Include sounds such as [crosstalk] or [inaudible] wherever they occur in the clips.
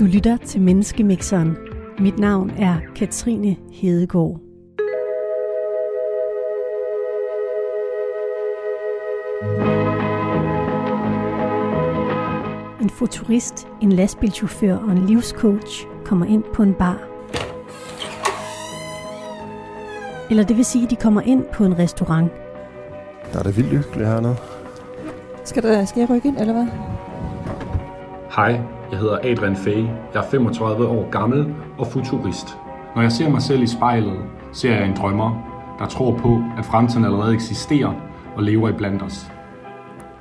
Du lytter til Menneskemixeren. Mit navn er Katrine Hedegaard. En futurist, en lastbilchauffør og en livscoach kommer ind på en bar. Eller det vil sige, de kommer ind på en restaurant. Der er det vildt hyggeligt hernede. Skal, der, skal jeg rykke ind, eller hvad? Hej, jeg hedder Adrian Fay. Jeg er 35 år gammel og futurist. Når jeg ser mig selv i spejlet, ser jeg en drømmer, der tror på, at fremtiden allerede eksisterer og lever i blandt os.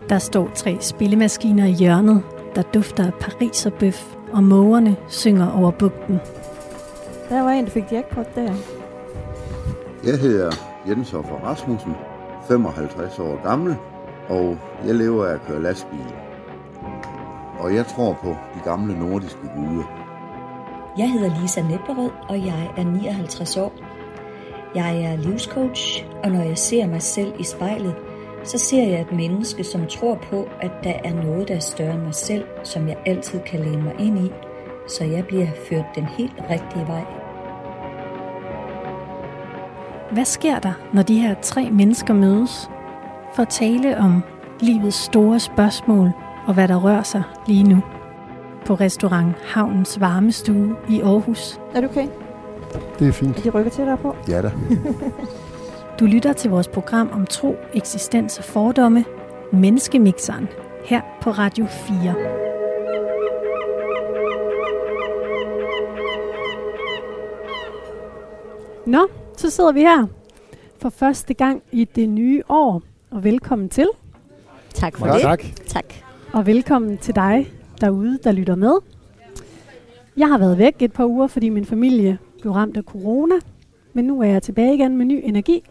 Der står tre spillemaskiner i hjørnet, der dufter af pariserbøf, og mågerne synger over bugten. Der var en, der fik jackpot der. Jeg hedder Jens Hoffer Rasmussen, 55 år gammel, og jeg lever af at køre lastbil. Og jeg tror på de gamle nordiske guder. Jeg hedder Lisa Nepperød, og jeg er 59 år. Jeg er livscoach, og når jeg ser mig selv i spejlet, så ser jeg et menneske, som tror på, at der er noget, der er større end mig selv, som jeg altid kan læne mig ind i, så jeg bliver ført den helt rigtige vej. Hvad sker der, når de her tre mennesker mødes for at tale om livets store spørgsmål og hvad der rører sig lige nu? På restaurant Havnens Varmestue i Aarhus. Er du okay? Det er fint. Er de rykker til dig på? Ja da. [laughs] Du lytter til vores program om tro, eksistens og fordomme, Menneskemixeren, her på Radio 4. Nå, så sidder vi her for første gang i det nye år, og velkommen til. Tak for Ja, det. tak. tak. Og velkommen til dig derude, der lytter med. Jeg har været væk et par uger, fordi min familie blev ramt af corona, men nu er jeg tilbage igen med ny energi.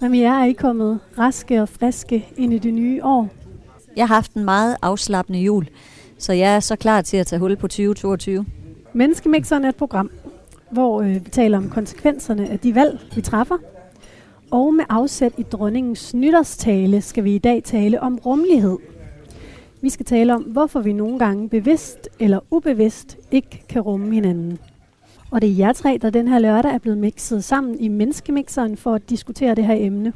Med jer er I kommet raske og friske ind i det nye år? Jeg har haft en meget afslappende jul, så jeg er så klar til at tage hul på 2022. Menneskemixeren er et program, hvor øh, vi taler om konsekvenserne af de valg, vi træffer. Og med afsæt i dronningens nytårstale skal vi i dag tale om rummelighed. Vi skal tale om, hvorfor vi nogle gange bevidst eller ubevidst ikke kan rumme hinanden. Og det er jer tre, der den her lørdag er blevet mixet sammen i Menneskemixeren for at diskutere det her emne.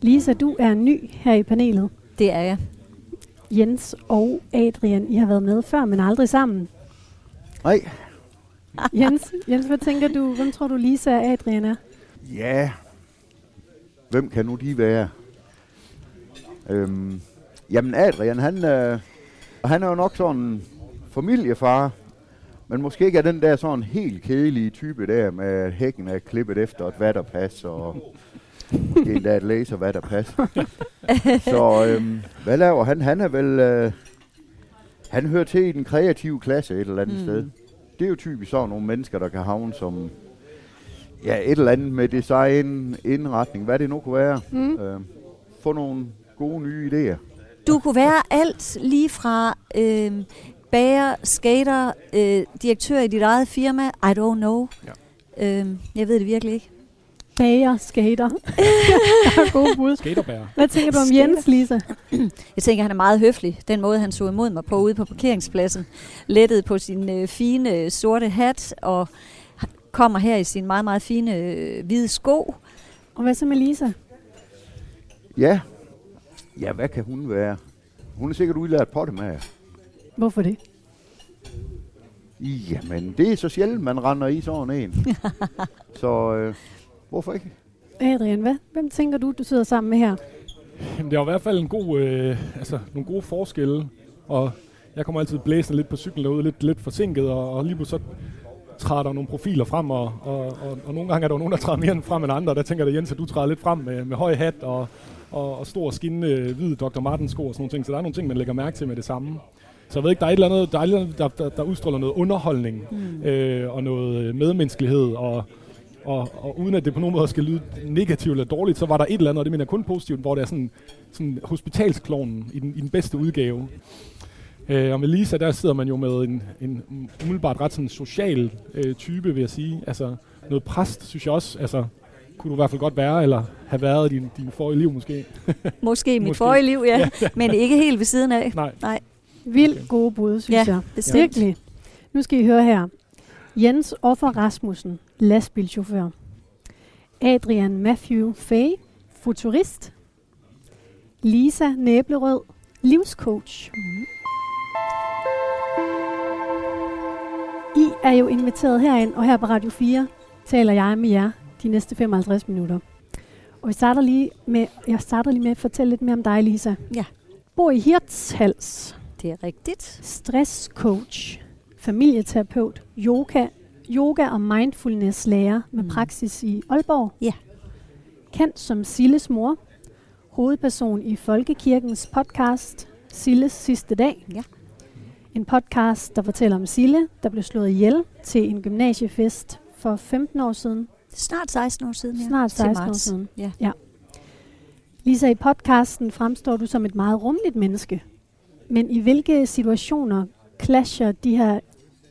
Lisa, du er ny her i panelet. Det er jeg. Jens og Adrian, I har været med før, men aldrig sammen. Nej. [laughs] Jens, Jens, hvad tænker du? Hvem tror du Lisa og Adrian er? Ja, hvem kan nu de være? Øhm, jamen Adrian, han, øh, han er jo nok sådan en familiefar, men måske ikke er den der sådan helt kedelige type der, med at hækken er klippet efter et vatterpas, og måske endda et laser vatterpas. [laughs] Så øhm, hvad laver han? Han er vel... Øh, han hører til i den kreative klasse et eller andet mm. sted. Det er jo typisk sådan nogle mennesker, der kan havne som ja, et eller andet med design, indretning, hvad det nu kunne være. Mm. Øh, få nogle gode nye idéer. Du kunne være alt lige fra øh, bager, skater, øh, direktør i dit eget firma. I don't know. Ja. Øh, jeg ved det virkelig ikke. Bager, skater. [laughs] der er gode bud. Skaterbær. Hvad tænker du om Skater. Jens, Lisa? Jeg tænker, han er meget høflig. Den måde, han så imod mig på ude på parkeringspladsen. Lettet på sin øh, fine øh, sorte hat og kommer her i sin meget, meget fine øh, hvide sko. Og hvad så med Lisa? Ja. Ja, hvad kan hun være? Hun er sikkert udlært pottemager. Hvorfor det? Jamen, det er så sjældent, man render i sådan en. [laughs] så øh, hvorfor ikke? Adrian, hvad? Hvem tænker du, du sidder sammen med her? Jamen, det er i hvert fald en god, øh, altså, nogle gode forskelle, og jeg kommer altid blæsende lidt på cyklen derude, lidt, lidt forsinket, og, og lige pludselig så træder der nogle profiler frem, og, og, og, og nogle gange er der jo nogen, der træder mere frem end andre, der tænker jeg, Jens, at du træder lidt frem med, med høj hat og, og, og stor skinnende hvid Dr. Martens sko og sådan nogle ting, så der er nogle ting, man lægger mærke til med det samme. Så jeg ved ikke, der er et eller andet, der, er et eller andet, der, der, der udstråler noget underholdning Mm. øh, og noget medmenneskelighed, og, og, og uden at det på nogen måde skal lyde negativt eller dårligt, så var der et eller andet, og det mener jeg kun positivt, hvor det er sådan, sådan hospitalsklonen i den, i den bedste udgave. Øh, og med Lisa, der sidder man jo med en, en umiddelbart ret sådan social øh, type, vil jeg sige. Altså noget præst, synes jeg også, altså kunne du i hvert fald godt være, eller have været i din, din forrige liv måske. [laughs] Måske i mit Måske. forrige liv, ja. [laughs] Men ikke helt ved siden af. Nej. Nej. Vildt gode bud, synes Ja, jeg. bestemt. Virkelig. Nu skal I høre her. Jens Offer Rasmussen, lastbilchauffør. Adrian Matthew Fay, futurist. Lisa Næblerød, livscoach. I er jo inviteret herind, og her på Radio 4 taler jeg med jer de næste 55 minutter. Og vi starter lige med, jeg starter lige med at fortælle lidt mere om dig, Lisa. Ja. Bor i Hirtshals, Det er rigtigt. stresscoach, familieterapeut, yoga, yoga og mindfulness lærer med Mm. praksis i Aalborg. Ja. Kendt som Silles mor, hovedperson i Folkekirkens podcast Silles sidste dag. Ja. En podcast, der fortæller om Sille, der blev slået ihjel til en gymnasiefest for 15 år siden. Snart 16 år siden, ja. Snart Til 16 år siden. Ja. ja. Lisa, i podcasten fremstår du som et meget rummeligt menneske. Men i hvilke situationer clasher de her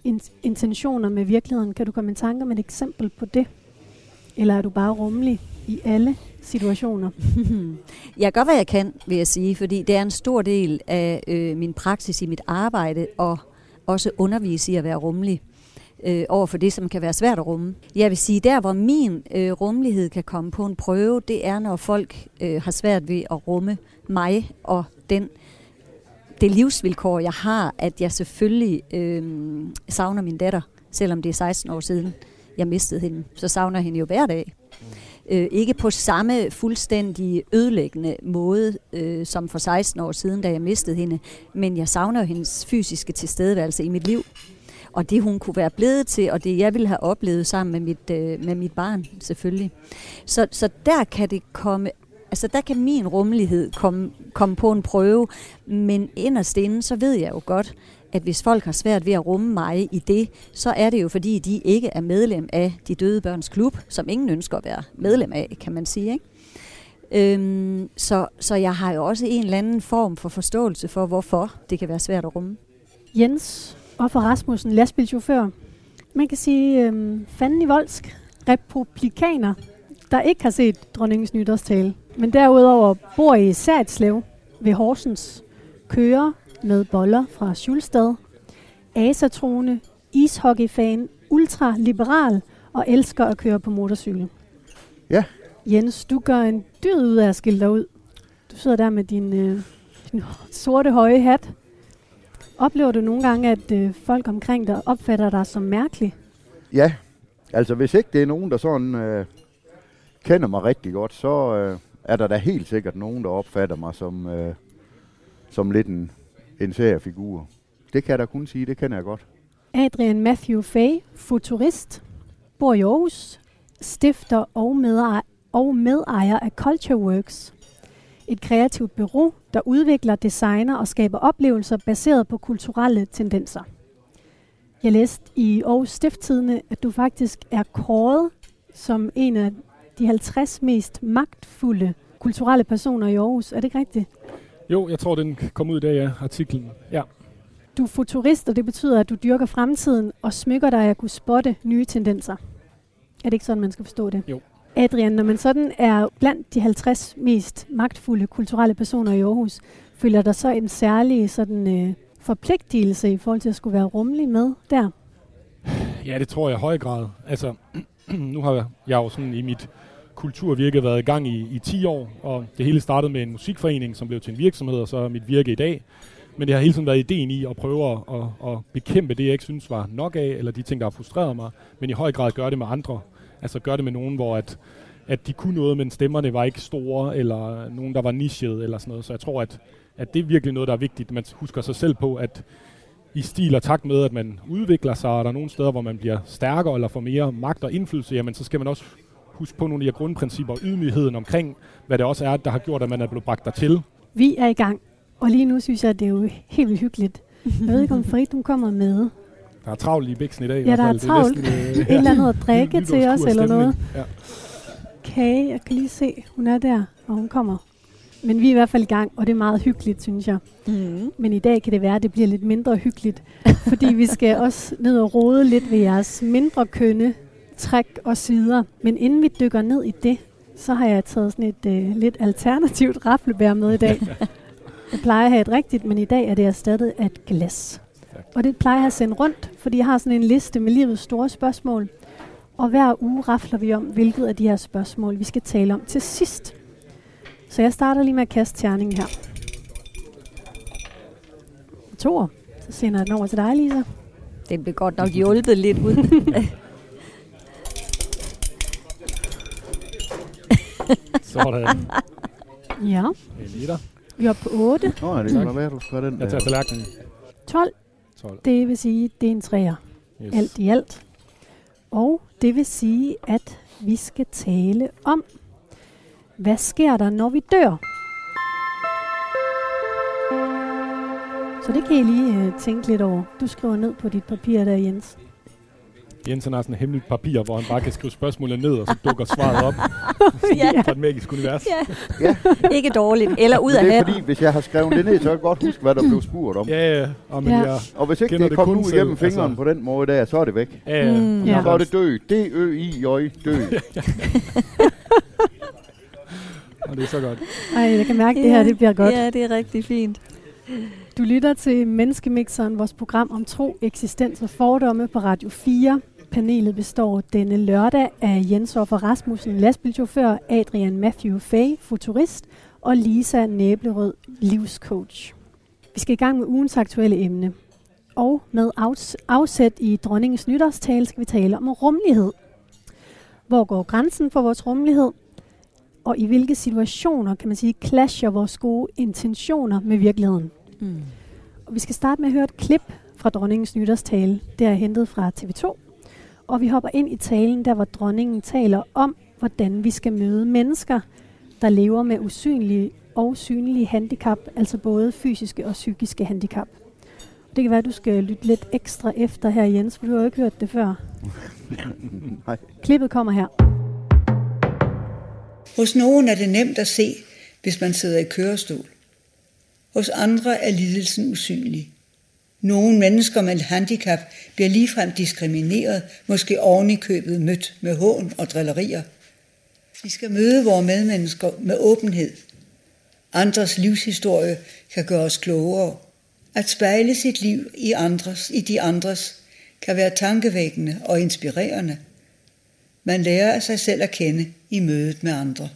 in- intentioner med virkeligheden? Kan du komme i tanke om et eksempel på det? Eller er du bare rummelig i alle situationer? [laughs] Jeg gør, hvad jeg kan, vil jeg sige, fordi det er en stor del af øh, min praksis i mit arbejde, og også undervise i at være rummelig øh, over for det, som kan være svært at rumme. Jeg vil sige, der hvor min øh, rummelighed kan komme på en prøve, det er, når folk øh, har svært ved at rumme mig og den det livsvilkår, jeg har, at jeg selvfølgelig øh, savner min datter, selvom det er 16 år siden, jeg mistede hende. Så savner jeg hende jo hver dag. Øh, ikke på samme fuldstændig ødelæggende måde øh, som for 16 år siden, da jeg mistede hende, men jeg savner hendes fysiske tilstedeværelse i mit liv. Og det hun kunne være blevet til, og det jeg ville have oplevet sammen med mit, øh, med mit barn selvfølgelig. Så, så der kan det komme, altså der kan min rummelighed komme, komme på en prøve, men inderst inde, så ved jeg jo godt, at hvis folk har svært ved at rumme mig i det, så er det jo fordi, de ikke er medlem af de døde børns klub, som ingen ønsker at være medlem af, kan man sige. Ikke? Øhm, så, så jeg har jo også en eller anden form for forståelse for, hvorfor det kan være svært at rumme. Jens Offer Rasmussen, lastbilchauffør. Man kan sige, øhm, fanden i voldsk, republikaner, der ikke har set dronningens nytårstale, men derudover bor i Særtslev ved Horsens, kører med boller fra Schulstad, asatrone, ishockeyfan, ultraliberal og elsker at køre på motorcykel. Ja. Jens, du gør en dyd ud af at skille dig ud. Du sidder der med din, øh, din sorte høje hat. Oplever du nogle gange, at øh, folk omkring dig opfatter dig som mærkelig? Ja, altså hvis ikke det er nogen, der sådan øh, kender mig rigtig godt, så øh, er der da helt sikkert nogen, der opfatter mig som, øh, som lidt en, en figur. Det kan jeg da kun sige, det kender jeg godt. Adrian Matthew Fay, futurist, bor i Aarhus, stifter og medejer, og medejer af CultureWorks. Et kreativt bureau, der udvikler, designer og skaber oplevelser baseret på kulturelle tendenser. Jeg læste i Aarhus Stifttidene, at du faktisk er kåret som en af de 50 mest magtfulde kulturelle personer i Aarhus. Er det ikke rigtigt? Jo, jeg tror, den kom ud i dag, ja, artiklen. Ja. Du er futurist, og det betyder, at du dyrker fremtiden og smykker dig at kunne spotte nye tendenser. Er det ikke sådan, man skal forstå det? Jo. Adrian, når man sådan er blandt de 50 mest magtfulde kulturelle personer i Aarhus, føler der så en særlig sådan, øh, forpligtelse i forhold til at skulle være rummelig med der? Ja, det tror jeg i høj grad. Altså, [clears throat] nu har jeg jo sådan i mit kulturvirke været i gang i, i 10 år, og det hele startede med en musikforening, som blev til en virksomhed, og så er mit virke i dag. Men det har hele tiden været ideen i at prøve at, at, at bekæmpe det, jeg ikke synes var nok af, eller de ting, der har frustreret mig, men i høj grad gøre det med andre. Altså gøre det med nogen, hvor at, at de kunne noget, men stemmerne var ikke store, eller nogen, der var nichet, eller sådan noget. Så jeg tror, at, at det er virkelig noget, der er vigtigt. Man husker sig selv på, at i stil og takt med, at man udvikler sig, og der er nogle steder, hvor man bliver stærkere eller får mere magt og indflydelse, jamen så skal man også huske på nogle af de her grundprincipper og ydmygheden omkring, hvad det også er, der har gjort, at man er blevet bragt dertil. Vi er i gang, og lige nu synes jeg, at det er jo helt hyggeligt. Jeg ved ikke, om Frit, hun kommer med der er travlt i bæksen i dag. i Ja, hvert der er fald. Det travlt. næsten, øh, et eller andet at drikke til os, eller noget. Ja. Kage, jeg kan lige se, hun er der, og hun kommer. Men vi er i hvert fald i gang, og det er meget hyggeligt, synes jeg. Mm. Men i dag kan det være, at det bliver lidt mindre hyggeligt, [laughs] fordi vi skal også ned og rode lidt ved jeres mindre kønne træk og sider. Men inden vi dykker ned i det, så har jeg taget sådan et øh, lidt alternativt raflebær med i dag. [laughs] Jeg plejer at have et rigtigt, men i dag er det erstattet af et glas. Og det plejer jeg at sende rundt, fordi jeg har sådan en liste med livets store spørgsmål. Og hver uge rafler vi om, hvilket af de her spørgsmål, vi skal tale om til sidst. Så jeg starter lige med at kaste terningen her. To. Så sender jeg den over til dig, Lisa. Den blev godt nok hjulpet lidt ud. [laughs] Sådan. Ja. En liter. Vi er oppe på 8. Nå, det kan være, du skal den Jeg tager tallerkenen. 12. 12. Det vil sige, det er en træer. Yes. Alt i alt. Og det vil sige, at vi skal tale om, hvad sker der, når vi dør? Så det kan I lige uh, tænke lidt over. Du skriver ned på dit papir der, Jens. Jens han har sådan et hemmeligt papir, hvor han bare kan skrive spørgsmålet ned, og så dukker svaret op [laughs] ja. fra et magisk univers. ja. Ja. [laughs] Ikke dårligt. Eller ud af det er hatten. fordi, hvis jeg har skrevet det ned, så kan jeg godt huske, hvad der blev spurgt om. Ja, ja. Og men Ja. Jeg, Og hvis ikke det kun ud igennem selv, fingeren altså. på den måde der, så er det væk. ja, ja. Mm, Og ja. Så er det dø. D-Ø-I-J, dø. [laughs] Og det er så godt. Ej, jeg kan mærke, at det her det bliver godt. Ja, det er rigtig fint. Du lytter til Menneskemixeren, vores program om tro, eksistens og fordomme på Radio 4. Panelet består denne lørdag af Jens Offer Rasmussen, lastbilchauffør, Adrian Matthew Fay, futurist, og Lisa Næblerød, livscoach. Vi skal i gang med ugens aktuelle emne. Og med afs- afsæt i dronningens nytårstale skal vi tale om rummelighed. Hvor går grænsen for vores rummelighed? Og i hvilke situationer, kan man sige, clasher vores gode intentioner med virkeligheden? Mm. Og vi skal starte med at høre et klip fra dronningens nytårstale. Det er hentet fra TV2. Og vi hopper ind i talen, der hvor dronningen taler om, hvordan vi skal møde mennesker, der lever med usynlige og synlige handicap, altså både fysiske og psykiske handicap. Det kan være, at du skal lytte lidt ekstra efter her, Jens, for du har jo ikke hørt det før. [laughs] Nej. Klippet kommer her. Hos nogen er det nemt at se, hvis man sidder i kørestol. Hos andre er lidelsen usynlig. Nogle mennesker med handicap bliver ligefrem diskrimineret, måske oven i købet mødt med hån og drillerier. Vi skal møde vores medmennesker med åbenhed. Andres livshistorie kan gøre os klogere. At spejle sit liv i, andres, i de andres kan være tankevækkende og inspirerende. Man lærer af sig selv at kende i mødet med andre.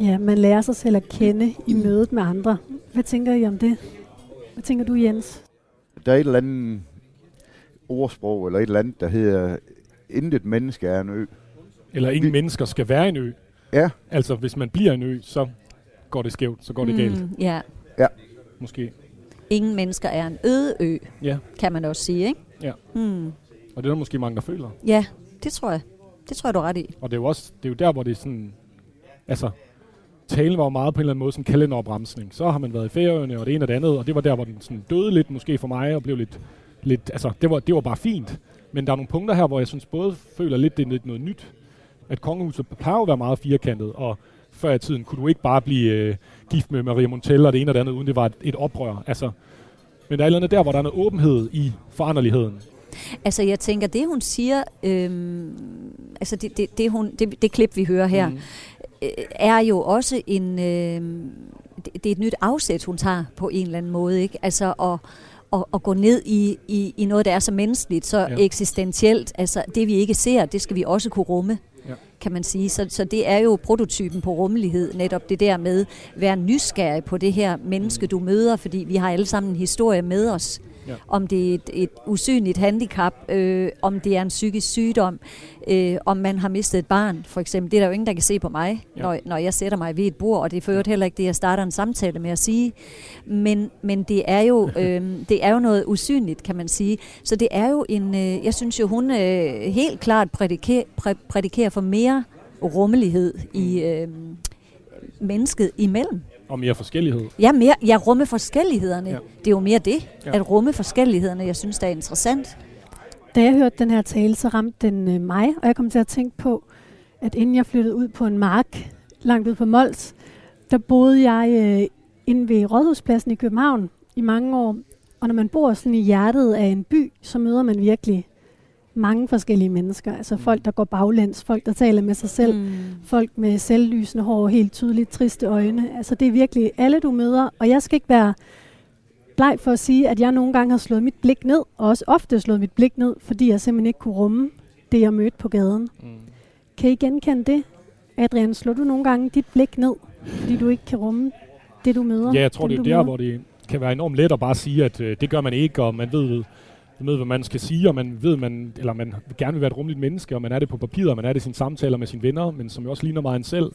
Ja, man lærer sig selv at kende i mødet med andre. Hvad tænker I om det? Hvad tænker du, Jens? Der er et eller andet ordsprog, eller et eller andet, der hedder, intet menneske er en ø. Eller ingen Vi- mennesker skal være en ø. Ja, Altså, hvis man bliver en ø, så går det skævt, så går det galt. Mm, ja. Måske. Ingen mennesker er en øde ø, Ja, kan man også sige, ikke? Ja. Mm. og det er der måske mange, der føler. Ja, det tror jeg. Det tror jeg, du er ret i. Og det er jo også det er jo der, hvor det er sådan... Altså, talen var jo meget på en eller anden måde sådan kalenderopbremsning. Så har man været i Færøerne og det ene og det andet, og det var der, hvor den sådan døde lidt måske for mig, og blev lidt... lidt altså, det var, det var bare fint. Men der er nogle punkter her, hvor jeg synes både føler lidt, det er lidt noget nyt. At kongehuset plejer at være meget firkantet, og før i tiden kunne du ikke bare blive øh, gift med Maria Montella og det ene og det andet, uden det var et, et oprør. Altså, men der er et eller andet der, hvor der er noget åbenhed i foranderligheden. Altså, jeg tænker, det hun siger, øhm, altså det, det, det, hun, det, det klip, vi hører her, Mm. Mm. øh, er jo også en, øh, det, det er et nyt afsæt, hun tager på en eller anden måde, ikke? Altså at, at, at gå ned i, i, i noget, der er så menneskeligt, så Ja. eksistentielt. Altså det, vi ikke ser, det skal vi også kunne rumme, Ja. ja. kan man sige. Så, så det er jo prototypen på rummelighed, netop det der med at være nysgerrig på det her menneske, du møder, fordi vi har alle sammen en historie med os. Ja. Om det er et, et usynligt handicap, øh, om det er en psykisk sygdom, øh, om man har mistet et barn, for eksempel. Det er der jo ingen, der kan se på mig, Ja. når, når jeg sætter mig ved et bord, og det er for øvrigt heller ikke det, jeg starter en samtale med at sige. Men, men det, er jo, [laughs] øh, det er jo noget usynligt, kan man sige. Så det er jo en, øh, jeg synes jo, hun øh, helt klart prædikerer, præ, prædikerer for mere rummelighed i øh, mennesket imellem. Og mere forskellighed. Ja, mere, ja, rumme forskellighederne. Ja. Det er jo mere det, ja. at rumme forskellighederne, jeg synes, der er interessant. Da jeg hørte den her tale, så ramte den øh, mig, og jeg kom til at tænke på, at inden jeg flyttede ud på en mark langt ud på Mols, der boede jeg øh, inde ved Rådhuspladsen i København i mange år. Og når man bor sådan i hjertet af en by, så møder man virkelig mange forskellige mennesker. Altså folk, der går baglæns, folk, der taler med sig selv, Mm. folk med selvlysende hår og helt tydeligt triste øjne. Altså det er virkelig alle, du møder. Og jeg skal ikke være bleg for at sige, at jeg nogle gange har slået mit blik ned, og også ofte slået mit blik ned, fordi jeg simpelthen ikke kunne rumme det, jeg mødte på gaden. Mm. Kan I genkende det? Adrian, slår du nogle gange dit blik ned, fordi du ikke kan rumme det, du møder? Ja, jeg tror, det er der, møder? hvor det kan være enormt let at bare sige, at øh, det gør man ikke, og man ved, man ved, hvad man skal sige, og man ved, man, eller man gerne vil være et rumligt menneske, og man er det på papiret, og man er det i sine samtaler med sine venner, men som jo også ligner meget en selv.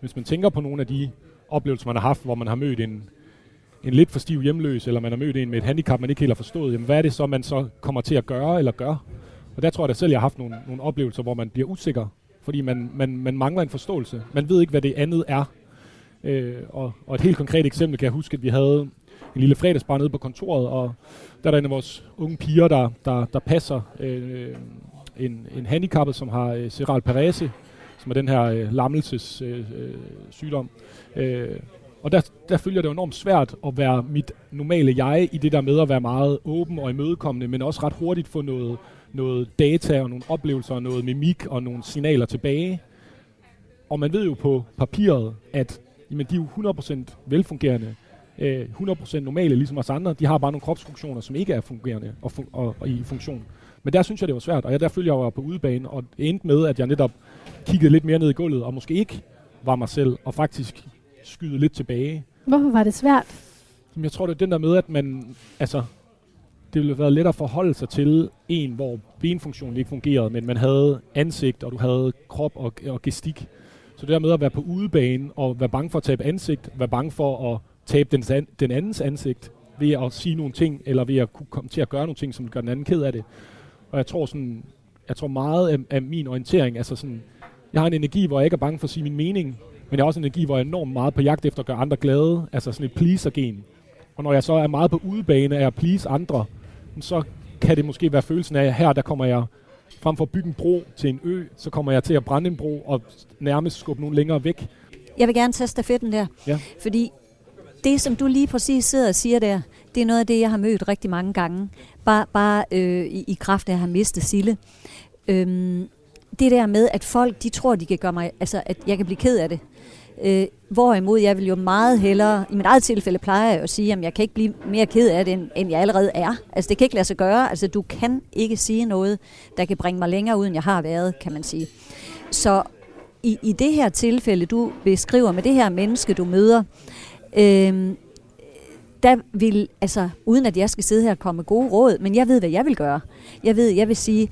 Hvis man tænker på nogle af de oplevelser, man har haft, hvor man har mødt en, en lidt for stiv hjemløs, eller man har mødt en med et handicap, man ikke helt har forstået, jamen hvad er det så, man så kommer til at gøre eller gør? Og der tror jeg da selv, jeg har haft nogle, nogle oplevelser, hvor man bliver usikker, fordi man, man, man mangler en forståelse. Man ved ikke, hvad det andet er. Øh, og, og et helt konkret eksempel kan jeg huske, at vi havde en lille fredagsbar nede på kontoret, og der er der en af vores unge piger, der, der, der passer øh, en, en handicappet, som har øh, cerebral parese, som er den her øh, lammelses øh, øh, sygdom. Øh, og der, der følger det jo enormt svært at være mit normale jeg i det der med at være meget åben og imødekommende, men også ret hurtigt få noget, noget data og nogle oplevelser og noget mimik og nogle signaler tilbage. Og man ved jo på papiret, at jamen, de er jo 100% velfungerende, øh, 100% normale, ligesom os andre. De har bare nogle kropsfunktioner, som ikke er fungerende og, fun- og, og i funktion. Men der synes jeg, det var svært, og jeg, der følger jeg jo på udebane, og endte med, at jeg netop kiggede lidt mere ned i gulvet, og måske ikke var mig selv, og faktisk skyde lidt tilbage. Hvorfor var det svært? Jamen, jeg tror, det er den der med, at man, altså, det ville have været lettere at forholde sig til en, hvor benfunktionen ikke fungerede, men man havde ansigt, og du havde krop og, og gestik. Så det der med at være på udebane, og være bange for at tabe ansigt, være bange for at tabe den, den andens ansigt, ved at sige nogle ting, eller ved at kunne komme til at gøre nogle ting, som gør den anden ked af det. Og jeg tror sådan, jeg tror meget af, af min orientering, altså sådan, jeg har en energi, hvor jeg ikke er bange for at sige min mening, men jeg har også en energi, hvor jeg er enormt meget på jagt efter at gøre andre glade, altså sådan et pleaser-gen. Og når jeg så er meget på udebane af at please andre, så kan det måske være følelsen af, at her der kommer jeg frem for at bygge en bro til en ø, så kommer jeg til at brænde en bro og nærmest skubbe nogen længere væk. Jeg vil gerne tage stafetten der, Ja. fordi det, som du lige præcis sidder og siger der, det er noget af det, jeg har mødt rigtig mange gange. Bare, bare øh, i, i kraft af at have mistet Sille. Øhm, det der med, at folk, de tror, de kan gøre mig, altså, at jeg kan blive ked af det. Øh, hvorimod jeg vil jo meget hellere, i mit eget tilfælde plejer jeg at sige, at jeg kan ikke blive mere ked af det, end, end jeg allerede er. Altså det kan ikke lade sig gøre. Altså du kan ikke sige noget, der kan bringe mig længere ud, end jeg har været, kan man sige. Så i, i det her tilfælde, du beskriver med det her menneske, du møder, øh, der vil, altså uden at jeg skal sidde her og komme med gode råd, men jeg ved, hvad jeg vil gøre. Jeg ved, jeg vil sige,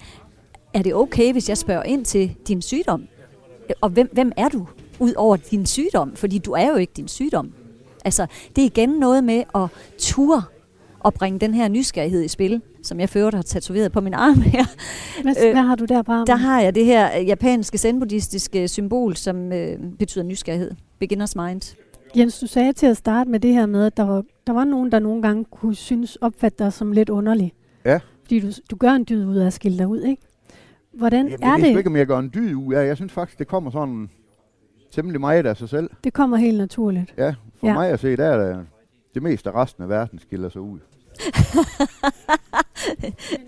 er det okay, hvis jeg spørger ind til din sygdom? Og hvem, hvem er du ud over din sygdom? Fordi du er jo ikke din sygdom. Altså, det er igen noget med at ture og bringe den her nysgerrighed i spil, som jeg fører har tatoveret på min arm her. Hvad, Øh, hvad har du der bare? Der har jeg det her japanske zen-buddhistiske symbol, som øh, betyder nysgerrighed. Beginner's mind. Jens, du sagde til at starte med det her med, at der var, der var nogen, der nogle gange kunne synes, opfatte dig som lidt underlig. Ja. Fordi du, du gør en dyd ud af at skille dig ud, ikke? Hvordan Jamen, er jeg det? ikke, om jeg gør en dyd ud af. Jeg synes faktisk, det kommer sådan temmelig meget af sig selv. Det kommer helt naturligt. Ja, for Ja. mig at se, der er det, det meste af resten af verden skiller sig ud. [laughs]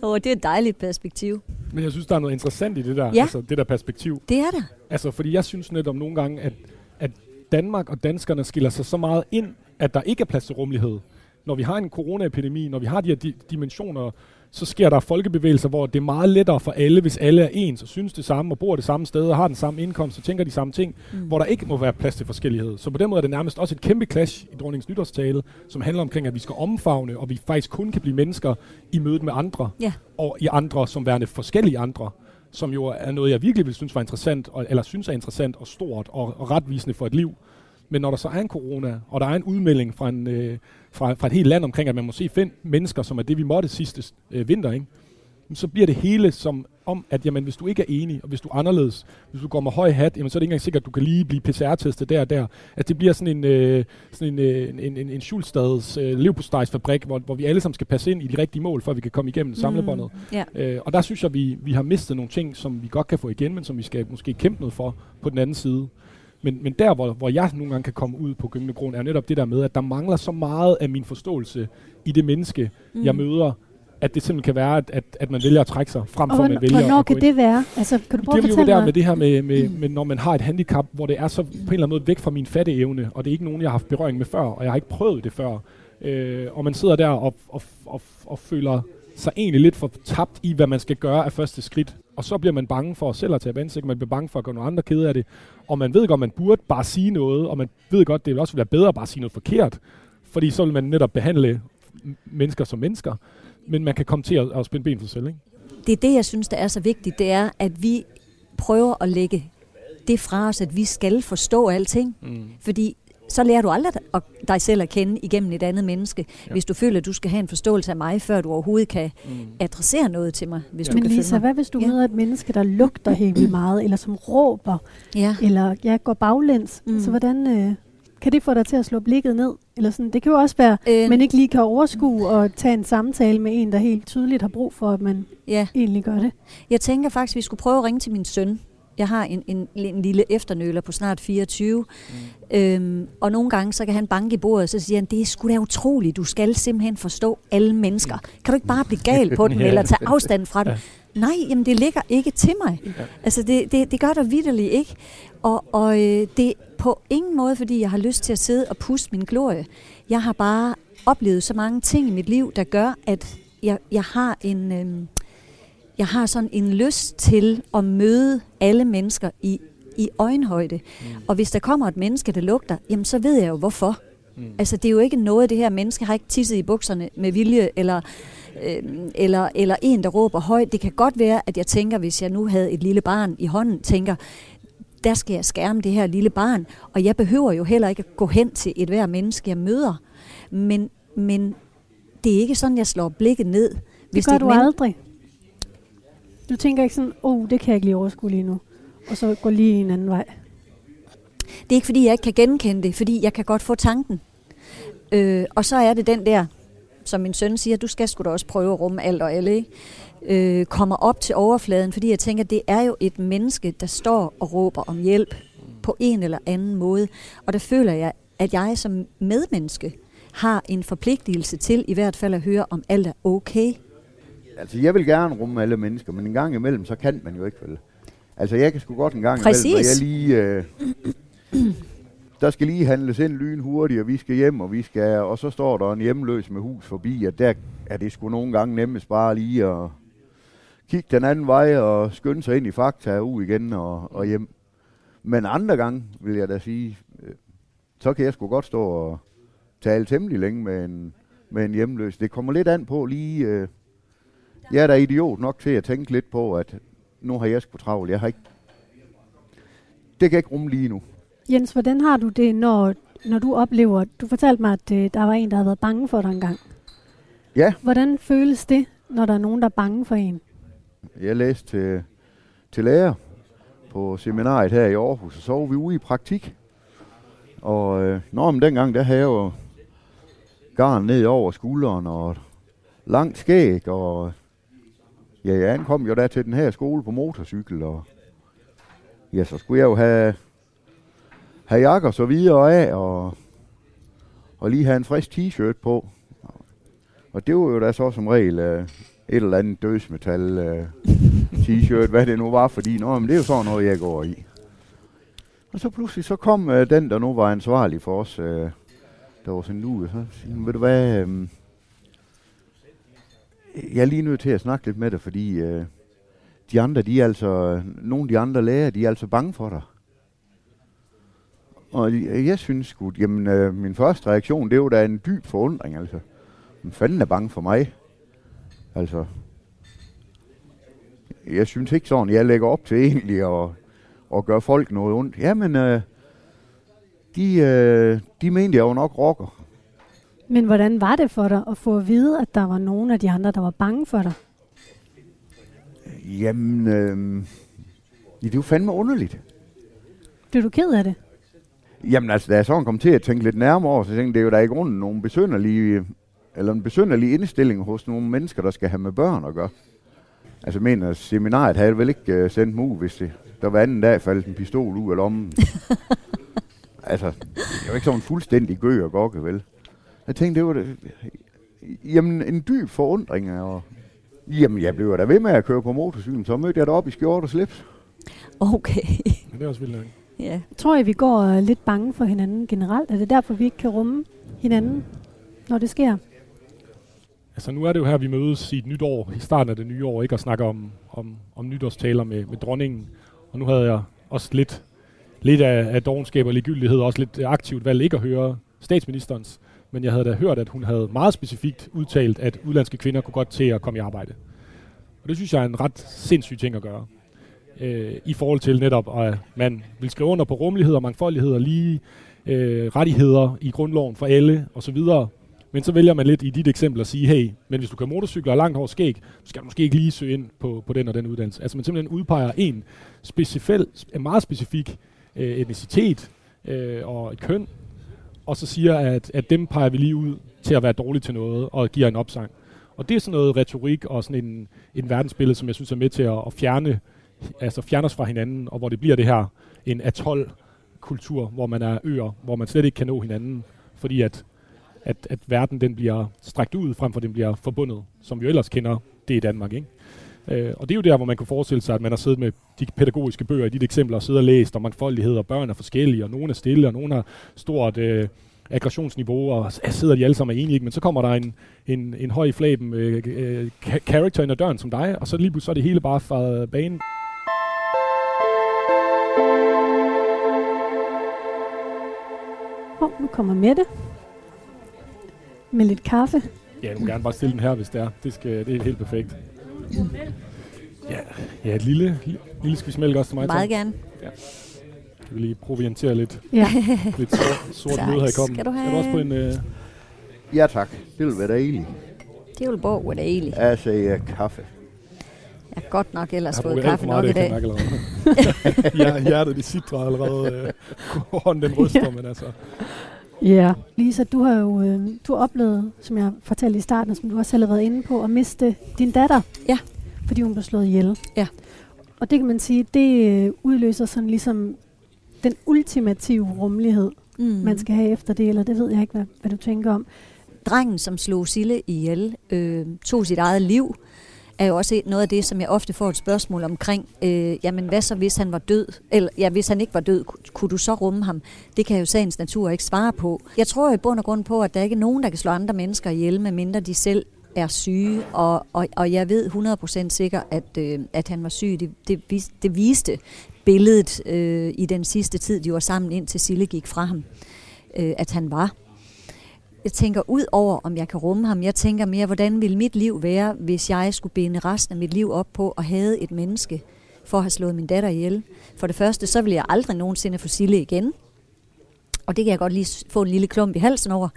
Åh, det er et dejligt perspektiv. Men jeg synes, der er noget interessant i det der, Ja. altså det der perspektiv. Det er der. Altså, fordi jeg synes netop nogle gange, at, at Danmark og danskerne skiller sig så meget ind, at der ikke er plads til rummelighed. Når vi har en coronaepidemi, når vi har de her di- dimensioner, så sker der folkebevægelser, hvor det er meget lettere for alle, hvis alle er ens og synes det samme og bor det samme sted og har den samme indkomst og tænker de samme ting, mm. hvor der ikke må være plads til forskellighed. Så på den måde er det nærmest også et kæmpe clash i dronningens nytårstale, som handler omkring, at vi skal omfavne, og vi faktisk kun kan blive mennesker i mødet med andre, Ja. og i andre som værende forskellige andre som jo er noget, jeg virkelig vil synes var interessant, og, eller synes er interessant og stort og, og retvisende for et liv. Men når der så er en corona, og der er en udmelding fra, en, øh, fra, fra et helt land omkring, at man må se fem mennesker, som er det, vi måtte sidste øh, vinter, ikke? Så bliver det hele som om, at jamen, hvis du ikke er enig, og hvis du er anderledes, hvis du går med høj hat, jamen, så er det ikke engang sikkert, at du kan lige blive PCR-testet der og der. At det bliver sådan en, øh, sådan en, øh, en, en, en Schulstads øh, levpostejsfabrik, hvor, hvor vi alle sammen skal passe ind i de rigtige mål, for at vi kan komme igennem samlebåndet. Ja. Øh, og der synes jeg, vi, vi har mistet nogle ting, som vi godt kan få igen, men som vi skal måske kæmpe noget for på den anden side. Men, men der, hvor, hvor jeg nogle gange kan komme ud på gyngende grund, er netop det der med, at der mangler så meget af min forståelse i det menneske, mm. jeg møder, at det simpelthen kan være, at, at, at man vælger at trække sig, frem Og for at man vælger hvornår at kan ind. det være? Altså, kan du prøve Det at er jo fortælle der mig? med det her med, med, med, når man har et handicap, hvor det er så på en eller anden måde væk fra min fatteevne, og det er ikke nogen, jeg har haft berøring med før, og jeg har ikke prøvet det før. Øh, og man sidder der og, og, og, og føler sig egentlig lidt for tabt i, hvad man skal gøre af første skridt. Og så bliver man bange for selv at tage ansigt, man bliver bange for at gøre nogle andre kede af det. Og man ved godt, man burde bare sige noget, og man ved godt, det vil også være bedre at bare sige noget forkert. Fordi så vil man netop behandle mennesker som mennesker. Men man kan komme til at, at spænde ben for sig selv, ikke? Det er det, jeg synes, der er så vigtigt, det er, at vi prøver at lægge det fra os, at vi skal forstå alting. Mm. Fordi så lærer du aldrig dig selv at kende igennem et andet menneske, ja. hvis du føler, at du skal have en forståelse af mig, før du overhovedet kan mm. adressere noget til mig. Hvis ja. du Men kan Lisa, hvad hvis du ja. møder et menneske, der lugter helt vildt [clears throat] meget, eller som råber, ja. eller ja, går baglæns? Mm. Så hvordan øh, kan det få dig til at slå blikket ned? Eller sådan, det kan jo også være, at øh, man ikke lige kan overskue og tage en samtale med en, der helt tydeligt har brug for, at man ja. egentlig gør det. Jeg tænker faktisk, at vi skulle prøve at ringe til min søn jeg har en, en, en lille efternøler på snart 24, mm. øhm, og nogle gange så kan han banke i bordet, og så siger han, det er sgu da utroligt, du skal simpelthen forstå alle mennesker. Kan du ikke bare blive gal på den, [laughs] eller tage afstand fra den? Ja. Nej, jamen det ligger ikke til mig. Ja. Altså det, det, det gør der vidderligt ikke. Og, og øh, det er på ingen måde, fordi jeg har lyst til at sidde og puste min glorie. Jeg har bare oplevet så mange ting i mit liv, der gør, at jeg, jeg har en... Øh, jeg har sådan en lyst til at møde alle mennesker i, i øjenhøjde. Mm. Og hvis der kommer et menneske, der lugter, jamen så ved jeg jo hvorfor. Mm. Altså det er jo ikke noget, det her menneske har ikke tisset i bukserne med vilje, eller, øh, eller, eller en, der råber højt. Det kan godt være, at jeg tænker, hvis jeg nu havde et lille barn i hånden, tænker, der skal jeg skærme det her lille barn, og jeg behøver jo heller ikke at gå hen til et hver menneske, jeg møder. Men, men det er ikke sådan, jeg slår blikket ned. Hvis det gør det du aldrig. Du tænker ikke sådan, åh, oh, det kan jeg ikke lige overskue lige nu, og så gå lige en anden vej. Det er ikke, fordi jeg ikke kan genkende det, fordi jeg kan godt få tanken. Øh, og så er det den der, som min søn siger, du skal sgu da også prøve at rumme alt og alle, ikke? Øh, kommer op til overfladen, fordi jeg tænker, det er jo et menneske, der står og råber om hjælp på en eller anden måde. Og der føler jeg, at jeg som medmenneske har en forpligtelse til i hvert fald at høre, om alt er okay. Altså, jeg vil gerne rumme alle mennesker, men en gang imellem, så kan man jo ikke vel. Altså, jeg kan sgu godt en gang Præcis. imellem, jeg lige... Øh, [clears throat] der skal lige handles ind lyn hurtigt, og vi skal hjem, og vi skal... Og så står der en hjemløs med hus forbi, og der er det sgu nogle gange nemmest bare lige at kigge den anden vej og skynde sig ind i fakta og ud igen og, og hjem. Men andre gange, vil jeg da sige, øh, så kan jeg sgu godt stå og tale temmelig længe med en, med en hjemløs. Det kommer lidt an på lige... Øh, jeg er da idiot nok til at tænke lidt på, at nu har jeg sgu travlt. Jeg har ikke... Det kan ikke rumme lige nu. Jens, hvordan har du det, når, når du oplever... Du fortalte mig, at øh, der var en, der havde været bange for dig engang. Ja. Hvordan føles det, når der er nogen, der er bange for en? Jeg læste til, til lærer på seminariet her i Aarhus, og så var vi ude i praktik. Og øh, når men dengang, der havde jeg jo garn ned over skulderen, og langt skæg, og Ja, jeg ankom jo da til den her skole på motorcykel, og ja, så skulle jeg jo have, have jakker så videre af, og, og lige have en frisk t-shirt på. Og det var jo da så som regel øh, et eller andet dødsmetal øh, t-shirt, hvad det nu var, fordi nå, men det er jo sådan noget, jeg går i. Og så pludselig så kom øh, den, der nu var ansvarlig for os, øh, der var sådan nu, så siger ved du hvad, øh, jeg er lige nødt til at snakke lidt med dig, fordi øh, de andre, de er altså, nogle af de andre læger, de er altså bange for dig. Og jeg synes sgu, jamen øh, min første reaktion, det var da en dyb forundring, altså. Men fanden er bange for mig? Altså, jeg synes ikke sådan, jeg lægger op til egentlig at, at gøre folk noget ondt. Jamen, øh, de, øh, de mente jeg jo nok rocker. Men hvordan var det for dig at få at vide, at der var nogen af de andre, der var bange for dig? Jamen, øh, det er jo fandme underligt. Blev du ked af det? Jamen altså, da jeg så kom til at tænke lidt nærmere over, så tænkte jeg, det er jo der i grunden nogle besynderlige, eller en besynderlig indstilling hos nogle mennesker, der skal have med børn at gøre. Altså, jeg mener, seminariet havde vel ikke uh, sendt mig ud, hvis det, der var anden dag faldt en pistol ud af lommen. [laughs] altså, det er jo ikke sådan fuldstændig gø og gokke, vel? Jeg tænkte, det var det, jamen, en dyb forundring. Og, jamen, jeg blev da ved med at køre på motorcyklen, så mødte jeg dig op i skjort og slips. Okay. Det er også vildt nok. Ja. Tror jeg, vi går lidt bange for hinanden generelt? Er det derfor, vi ikke kan rumme hinanden? når det sker? Altså nu er det jo her, vi mødes i et nyt år, i starten af det nye år, ikke at snakke om, om, om nytårstaler med, med dronningen. Og nu havde jeg også lidt, lidt af, af dogenskab og ligegyldighed, også lidt aktivt valgt ikke at høre statsministerens. Men jeg havde da hørt, at hun havde meget specifikt udtalt, at udlandske kvinder kunne godt til at komme i arbejde. Og det synes jeg er en ret sindssyg ting at gøre. Øh, I forhold til netop, at man vil skrive under på rummelighed og mangfoldighed og lige øh, rettigheder i grundloven for alle osv., men så vælger man lidt i dit eksempel at sige, hey, men hvis du kan motorcykler og langt hår skæg, så skal du måske ikke lige søge ind på, på den og den uddannelse. Altså man simpelthen udpeger en specifel, en meget specifik øh, etnicitet øh, og et køn, og så siger, at, at dem peger vi lige ud til at være dårlige til noget, og giver en opsang. Og det er sådan noget retorik og sådan en, en verdensbillede, som jeg synes er med til at, at fjerne, altså fjerne os fra hinanden, og hvor det bliver det her en atol-kultur, hvor man er øer, hvor man slet ikke kan nå hinanden, fordi at at, at verden den bliver strakt ud, frem for den bliver forbundet, som vi jo ellers kender det i Danmark. Ikke? Øh, og det er jo der, hvor man kan forestille sig, at man har siddet med de pædagogiske bøger i dit eksempler, og siddet og læst om mangfoldighed, og børn er forskellige, og nogle er stille, og nogle har stort øh, aggressionsniveau, og sidder de alle sammen er enige, ikke? men så kommer der en, en, en høj flaben øh, øh, character ind ad døren som dig, og så lige pludselig så er det hele bare fra banen. Oh, nu kommer Mette med lidt kaffe. Ja, du må gerne bare stille den her, hvis det er. Det, skal, det er helt perfekt. Ja, ja et lille, lille skvis mælk også til mig. Meget gerne. Ja. Jeg vil lige proviantere lidt. Ja. [laughs] lidt sort, sort møde her i kommen. Skal du have... Skal du også på en... Uh... Ja tak, det vil være dejligt. Det vil bare være dejligt. Altså, ja, kaffe. Jeg har godt nok ellers jeg fået kaffe nok i dag. [laughs] ja, hjertet det sidder allerede. Uh, [laughs] hånden den ryster, ja. men altså... Ja. Lisa, du har jo øh, du har oplevet, som jeg fortalte i starten, som du også selv har været inde på, at miste din datter. Ja. Fordi hun blev slået ihjel. Ja. Og det kan man sige, det øh, udløser sådan ligesom den ultimative rummelighed, mm. man skal have efter det, eller det ved jeg ikke, hvad, hvad du tænker om. Drengen, som slog Sille ihjel, øh, tog sit eget liv, er jo også noget af det, som jeg ofte får et spørgsmål omkring. Øh, jamen, hvad så, hvis han var død? Eller ja, hvis han ikke var død, kunne du så rumme ham? Det kan jo sagens natur ikke svare på. Jeg tror i bund og grund på, at der ikke er nogen, der kan slå andre mennesker ihjel, medmindre de selv er syge, og, og, og jeg ved 100% sikker, at, øh, at han var syg. Det, det, viste, det viste billedet øh, i den sidste tid, de var sammen, indtil Sille gik fra ham, øh, at han var jeg tænker ud over, om jeg kan rumme ham. Jeg tænker mere, hvordan ville mit liv være, hvis jeg skulle binde resten af mit liv op på at have et menneske for at have slået min datter ihjel. For det første, så vil jeg aldrig nogensinde få Sille igen. Og det kan jeg godt lige få en lille klump i halsen over.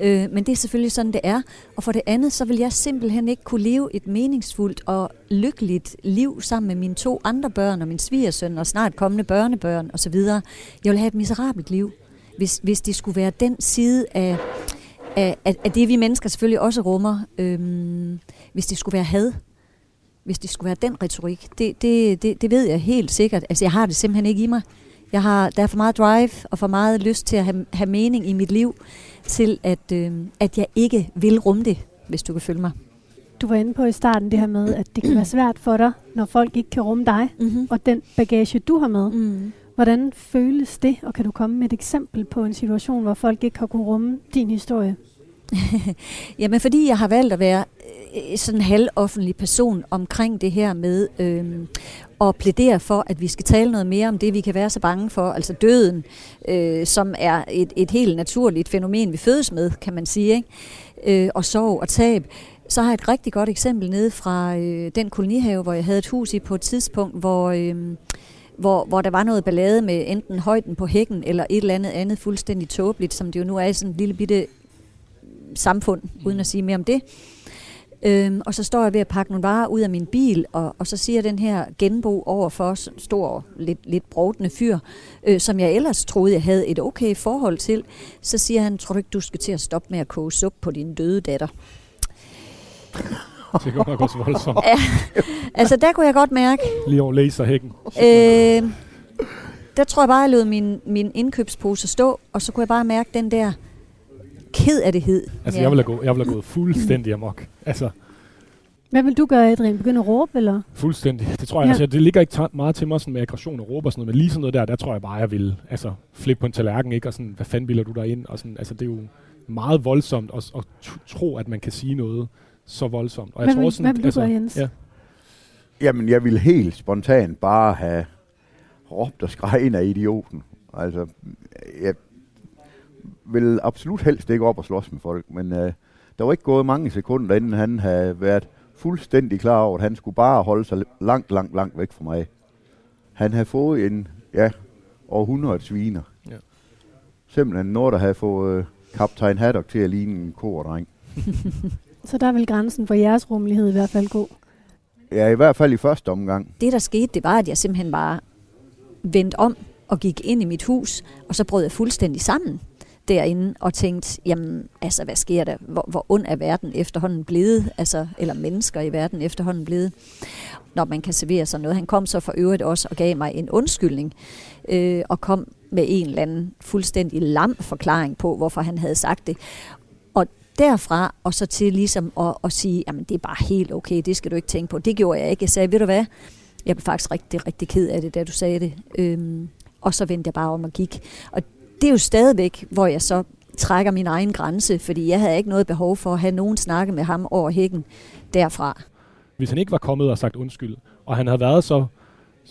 Øh, men det er selvfølgelig sådan, det er. Og for det andet, så vil jeg simpelthen ikke kunne leve et meningsfuldt og lykkeligt liv sammen med mine to andre børn og min svigersøn og snart kommende børnebørn osv. Jeg vil have et miserabelt liv, hvis, hvis det skulle være den side af af, af, af det, vi mennesker selvfølgelig også rummer, øhm, hvis det skulle være had, hvis det skulle være den retorik, det, det, det, det ved jeg helt sikkert. Altså, jeg har det simpelthen ikke i mig. Jeg har, der er for meget drive og for meget lyst til at have, have mening i mit liv, til at, øh, at jeg ikke vil rumme det, hvis du kan følge mig. Du var inde på i starten det her med, at det kan være svært for dig, når folk ikke kan rumme dig, mm-hmm. og den bagage, du har med. Mm. Hvordan føles det, og kan du komme med et eksempel på en situation, hvor folk ikke har kunne rumme din historie? [laughs] Jamen, fordi jeg har valgt at være øh, sådan en halvoffentlig person omkring det her med øh, at plædere for, at vi skal tale noget mere om det, vi kan være så bange for, altså døden, øh, som er et, et helt naturligt fænomen, vi fødes med, kan man sige, ikke? Øh, og sorg og tab. Så har jeg et rigtig godt eksempel nede fra øh, den kolonihave, hvor jeg havde et hus i på et tidspunkt, hvor... Øh, hvor, hvor der var noget ballade med enten højden på hækken eller et eller andet andet fuldstændig tåbeligt, som det jo nu er i sådan en lille bitte samfund, uden at sige mere om det. Øhm, og så står jeg ved at pakke nogle varer ud af min bil, og, og så siger den her genbo over for stor, lidt, lidt brodende fyr, øh, som jeg ellers troede, jeg havde et okay forhold til, så siger han, tror du ikke, du skal til at stoppe med at koge sup på din døde datter? [laughs] Det går nok også voldsomt. ja, altså der kunne jeg godt mærke. Lige over laserhækken. Øh, der tror jeg bare, jeg lod min, min indkøbspose stå, og så kunne jeg bare mærke den der ked af det hed. Altså, ja. jeg, ville have gået, jeg ville have gået fuldstændig amok. Altså, hvad vil du gøre, Adrian? Begynde at råbe, eller? Fuldstændig. Det tror jeg. Ja. Altså, det ligger ikke meget til mig sådan med aggression og råbe og sådan noget, men lige sådan noget der, der tror jeg bare, jeg vil altså, flippe på en tallerken, ikke? Og sådan, hvad fanden bilder du der ind? Og sådan, altså, det er jo meget voldsomt at, at tro, at man kan sige noget så voldsomt. Og jeg Hvad tror vil- også hvad vil du gøre, Jens? Ja, Jamen, jeg ville helt spontant bare have råbt og skreget af idioten. Altså, jeg vil absolut helst ikke op og slås med folk, men øh, der var ikke gået mange sekunder, inden han havde været fuldstændig klar over, at han skulle bare holde sig langt, langt, langt væk fra mig. Han havde fået en, ja, århundrede sviner. Ja. Simpelthen noget, der havde fået øh, kaptajn Haddock til at ligne en kordreng. [laughs] Så der vil grænsen for jeres rummelighed i hvert fald gå. Ja, i hvert fald i første omgang. Det, der skete, det var, at jeg simpelthen bare vendte om og gik ind i mit hus, og så brød jeg fuldstændig sammen derinde og tænkte, jamen, altså, hvad sker der? Hvor, hvor ond er verden efterhånden blevet? Altså, eller mennesker i verden efterhånden blevet? Når man kan servere sådan noget. Han kom så for øvrigt også og gav mig en undskyldning, øh, og kom med en eller anden fuldstændig lam forklaring på, hvorfor han havde sagt det. Derfra og så til ligesom at, at sige, jamen det er bare helt okay, det skal du ikke tænke på. Det gjorde jeg ikke. Jeg sagde, ved du hvad, jeg blev faktisk rigtig, rigtig ked af det, da du sagde det. Øhm, og så vendte jeg bare om og gik. Og det er jo stadigvæk, hvor jeg så trækker min egen grænse, fordi jeg havde ikke noget behov for at have nogen snakke med ham over hækken derfra. hvis han ikke var kommet og sagt undskyld, og han havde været så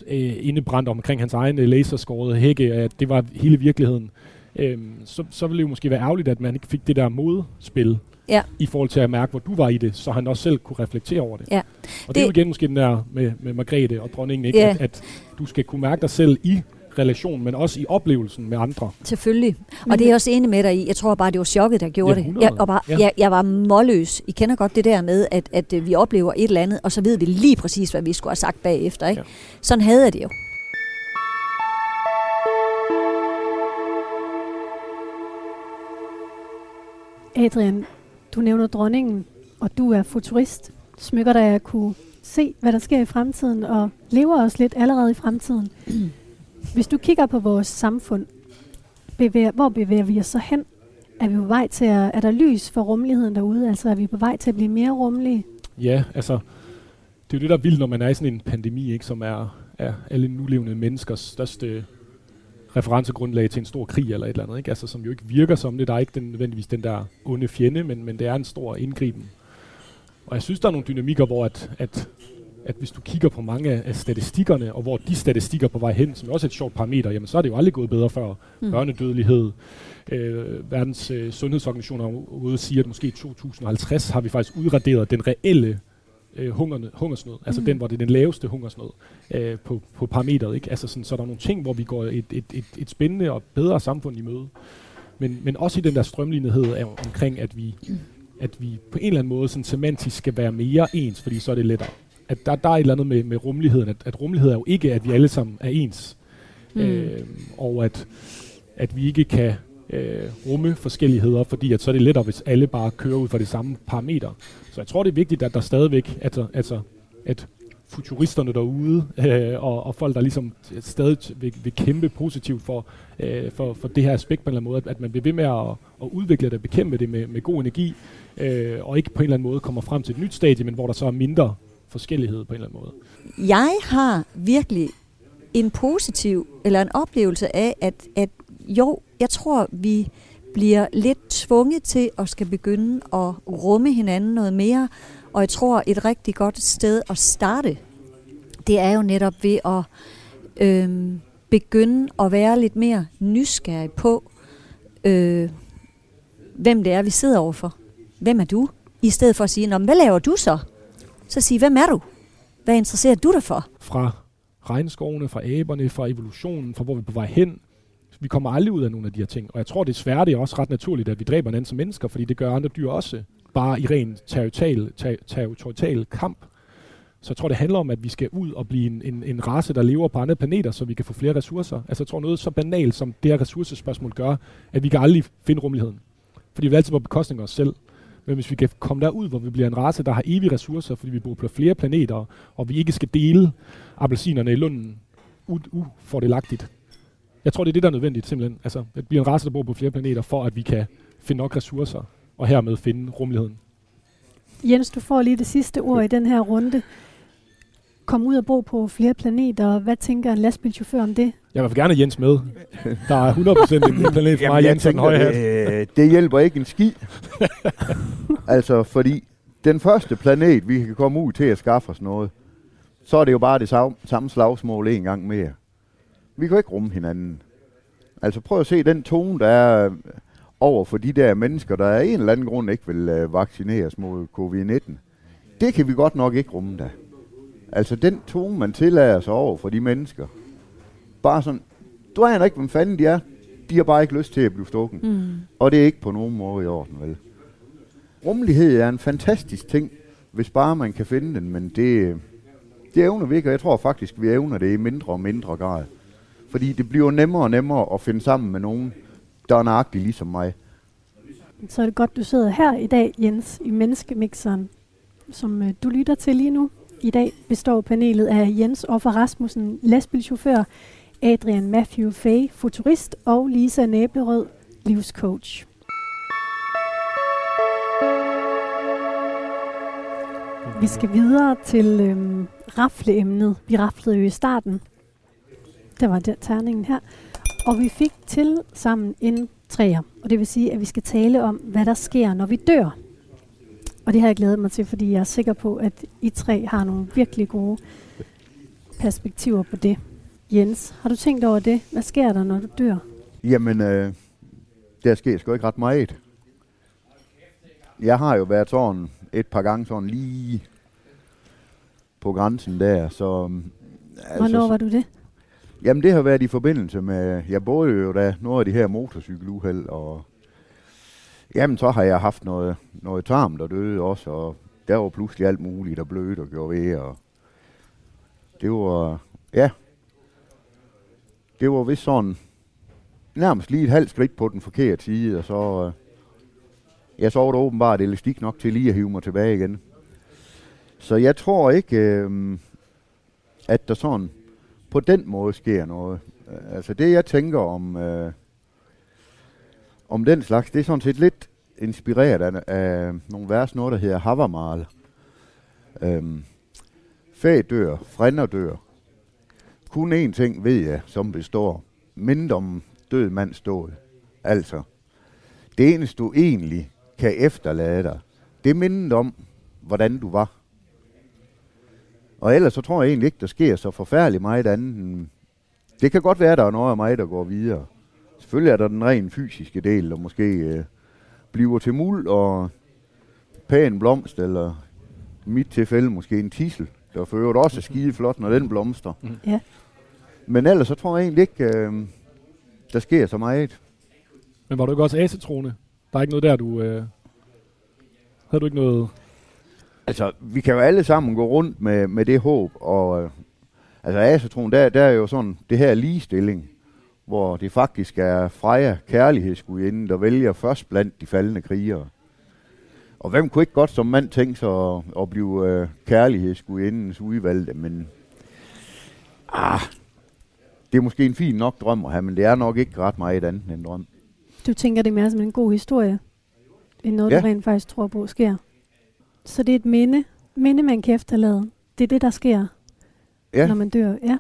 øh, indebrændt omkring hans egen laserskårede hække, at det var hele virkeligheden, øh, så, så ville det jo måske være ærgerligt, at man ikke fik det der modspil Ja. i forhold til at mærke, hvor du var i det, så han også selv kunne reflektere over det. Ja. Og det, er jo Det- igen måske den der med, med Margrethe og dronningen, ikke? Ja. At, at du skal kunne mærke dig selv i relation, men også i oplevelsen med andre. Selvfølgelig. Og det er det- jeg også enig med dig i. Jeg tror bare, det var chokket, der gjorde Ja, det. 100. Jeg, og bare, Ja. jeg, jeg var målløs. I kender godt det der med, at, at vi oplever et eller andet, og så ved vi lige præcis, hvad vi skulle have sagt bagefter. Ikke? Ja. Sådan havde jeg det jo. Adrian, du nævner dronningen, og du er futurist. Smykker dig at kunne se, hvad der sker i fremtiden, og lever også lidt allerede i fremtiden. Hvis du kigger på vores samfund, bevæger, hvor bevæger vi os så hen? Er vi på vej til at, er der lys for rummeligheden derude? Altså er vi på vej til at blive mere rummelige? Ja, altså, det er jo det, der er vildt, når man er i sådan en pandemi, ikke, som er, er alle nulevende menneskers største referencegrundlag til en stor krig eller et eller andet, ikke? Altså, som jo ikke virker som det. Der er ikke den, nødvendigvis den der onde fjende, men, men det er en stor indgriben. Og jeg synes, der er nogle dynamikker, hvor at, at, at hvis du kigger på mange af statistikkerne, og hvor de statistikker er på vej hen, som også er et sjovt parameter, jamen så er det jo aldrig gået bedre før. Mm. Børnedødelighed, øh, verdens øh, sundhedsorganisationer er ude og sige, at måske i 2050 har vi faktisk udraderet den reelle øh, hungerne, hungersnød, altså Mm. den, hvor det er den laveste hungersnød øh, på, på parametret. Ikke? Altså sådan, så er der nogle ting, hvor vi går et, et, et, et spændende og bedre samfund i møde. Men, men også i den der strømlighed af, omkring, at vi, at vi på en eller anden måde sådan semantisk skal være mere ens, fordi så er det lettere. At der, der er et eller andet med, med rummeligheden, at, at rummelighed er jo ikke, at vi alle sammen er ens. Mm. Øh, og at, at vi ikke kan øh, rumme forskelligheder, fordi at så er det lettere, hvis alle bare kører ud fra det samme parameter. Så jeg tror, det er vigtigt, at der stadigvæk, altså, altså at futuristerne derude, øh, og, og folk, der ligesom stadig vil, vil kæmpe positivt for, øh, for, for det her aspekt på en eller anden måde, at, at man bliver ved med at, at udvikle det og bekæmpe det med, med god energi, øh, og ikke på en eller anden måde kommer frem til et nyt stadie, men hvor der så er mindre forskellighed på en eller anden måde. Jeg har virkelig en positiv, eller en oplevelse af, at, at jo, jeg tror, vi bliver lidt tvunget til at skal begynde at rumme hinanden noget mere, og jeg tror, et rigtig godt sted at starte, det er jo netop ved at øh, begynde at være lidt mere nysgerrig på, øh, hvem det er, vi sidder overfor. Hvem er du? I stedet for at sige, Nå, hvad laver du så? Så sige, hvem er du? Hvad interesserer du dig for? Fra regnskovene, fra aberne, fra evolutionen, fra hvor vi er på vej hen. Vi kommer aldrig ud af nogle af de her ting. Og jeg tror desværre, det er også ret naturligt, at vi dræber hinanden som mennesker, fordi det gør andre dyr også. Bare i ren territorial, ter- territorial kamp. Så jeg tror, det handler om, at vi skal ud og blive en, en, en race, der lever på andre planeter, så vi kan få flere ressourcer. Altså jeg tror noget så banalt som det her ressourcespørgsmål gør, at vi kan aldrig finde rummeligheden. Fordi vi vil altid på bekostning af os selv. Men hvis vi kan komme derud, hvor vi bliver en race, der har evige ressourcer, fordi vi bor på flere planeter, og vi ikke skal dele appelsinerne i lunden u- ufordelagtigt. Uh, jeg tror, det er det, der er nødvendigt simpelthen. Altså, at blive en race, der bor på flere planeter, for at vi kan finde nok ressourcer, og hermed finde rummeligheden. Jens, du får lige det sidste ord i den her runde. komme ud og bo på flere planeter. Hvad tænker en lastbilchauffør om det? Jeg vil gerne have Jens med. Der er 100% en planet for mig, Jens og den høje hat. det, det hjælper ikke en skid. [laughs] altså, fordi den første planet, vi kan komme ud til at skaffe os noget, så er det jo bare det samme, samme slagsmål en gang mere. Vi kan ikke rumme hinanden. Altså prøv at se den tone, der er over for de der mennesker, der af en eller anden grund ikke vil uh, vaccineres mod covid-19. Det kan vi godt nok ikke rumme da. Altså den tone, man tillader sig over for de mennesker. Bare sådan, du aner ikke, hvem fanden de er. De har bare ikke lyst til at blive stukken. Mm. Og det er ikke på nogen måde i orden, vel? Rummelighed er en fantastisk ting, hvis bare man kan finde den, men det, det evner vi ikke, og jeg tror faktisk, vi evner det i mindre og mindre grad. Fordi det bliver nemmere og nemmere at finde sammen med nogen, der er nøjagtig ligesom mig. Så er det godt, du sidder her i dag, Jens, i Menneskemixeren, som øh, du lytter til lige nu. I dag består panelet af Jens Offer Rasmussen, lastbilchauffør, Adrian Matthew Fay, futurist, og Lisa Næblerød, livscoach. Vi skal videre til øhm, rafleemnet. Vi raflede jo i starten. Der var der terningen her. Og vi fik til sammen en træer. Og det vil sige, at vi skal tale om, hvad der sker, når vi dør. Og det har jeg glædet mig til, fordi jeg er sikker på, at I tre har nogle virkelig gode perspektiver på det. Jens, har du tænkt over det? Hvad sker der, når du dør? Jamen, øh, der sker sgu ikke ret meget. Jeg har jo været sådan et par gange sådan lige på grænsen der, så... Altså, Hvornår var du det? Jamen, det har været i forbindelse med... Jeg boede jo da nogle af de her motorcykeluheld, og... Jamen, så har jeg haft noget, noget tarm, der døde også, og der var pludselig alt muligt, der blødt og gjorde ved, og... Det var... Ja. Det var vist sådan... Nærmest lige et halvt skridt på den forkerte side, og så... Øh, jeg så var der åbenbart elastik nok til lige at hive mig tilbage igen. Så jeg tror ikke, øh, at der sådan på den måde sker noget. Øh, altså det, jeg tænker om, øh, om den slags, det er sådan set lidt inspireret af, af nogle vers, noget der hedder Havamal. Øhm, Fæ dør, frænder dør. Kun én ting ved jeg, som består. Mind om død mand stået. Altså, det eneste du egentlig kan efterlade dig, det minder om, hvordan du var. Og ellers så tror jeg egentlig ikke, der sker så forfærdeligt meget andet. Det kan godt være, at der er noget af mig, der går videre. Selvfølgelig er der den rent fysiske del, der måske øh, bliver til muld og pæn blomst, eller i mit tilfælde måske en tissel, der for øvrigt også er skide flot, når den blomster. Mm. Ja. Men ellers så tror jeg egentlig ikke, øh, der sker så meget. Men var du ikke også asetroende? Der er ikke noget der, du... Øh, havde du ikke noget... Altså, vi kan jo alle sammen gå rundt med, med det håb, og øh, altså asetron, der, der er jo sådan det her ligestilling, hvor det faktisk er Freja kærlighedsgudinde, der vælger først blandt de faldende krigere. Og hvem kunne ikke godt som mand tænke sig at, at blive øh, kærlighedsgudindens udvalgte, men ah, det er måske en fin nok drøm at have, men det er nok ikke ret meget andet end en drøm. Du tænker det mere som en god historie, end noget, ja. du rent faktisk tror på sker? Så det er et minde, minde man kan efterlade. Det er det, der sker, ja. når man dør. Ja.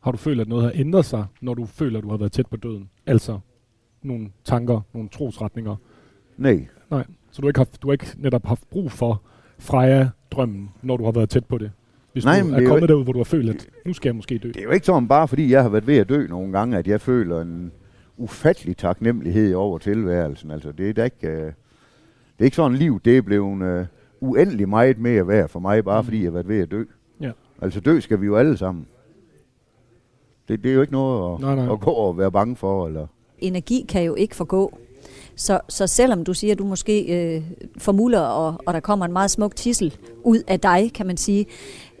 Har du følt, at noget har ændret sig, når du føler, at du har været tæt på døden? Altså nogle tanker, nogle trosretninger? Nej. Nej, så du har ikke, haft, du har ikke netop haft brug for Freja-drømmen, når du har været tæt på det? Hvis Nej, du er kommet derud, hvor du har følt, at nu skal jeg måske dø. Det er jo ikke sådan, bare fordi jeg har været ved at dø nogle gange, at jeg føler en ufattelig taknemmelighed over tilværelsen. Altså, det er da ikke... Uh, det er ikke sådan, liv det er blevet uh, uendelig meget mere værd for mig, bare mm. fordi jeg har været ved at dø. Ja. Altså, dø skal vi jo alle sammen. Det, det er jo ikke noget at, nej, nej. at gå og være bange for. Eller. Energi kan jo ikke forgå. Så, så selvom du siger, at du måske øh, formuler, og, og der kommer en meget smuk tissel ud af dig, kan man sige,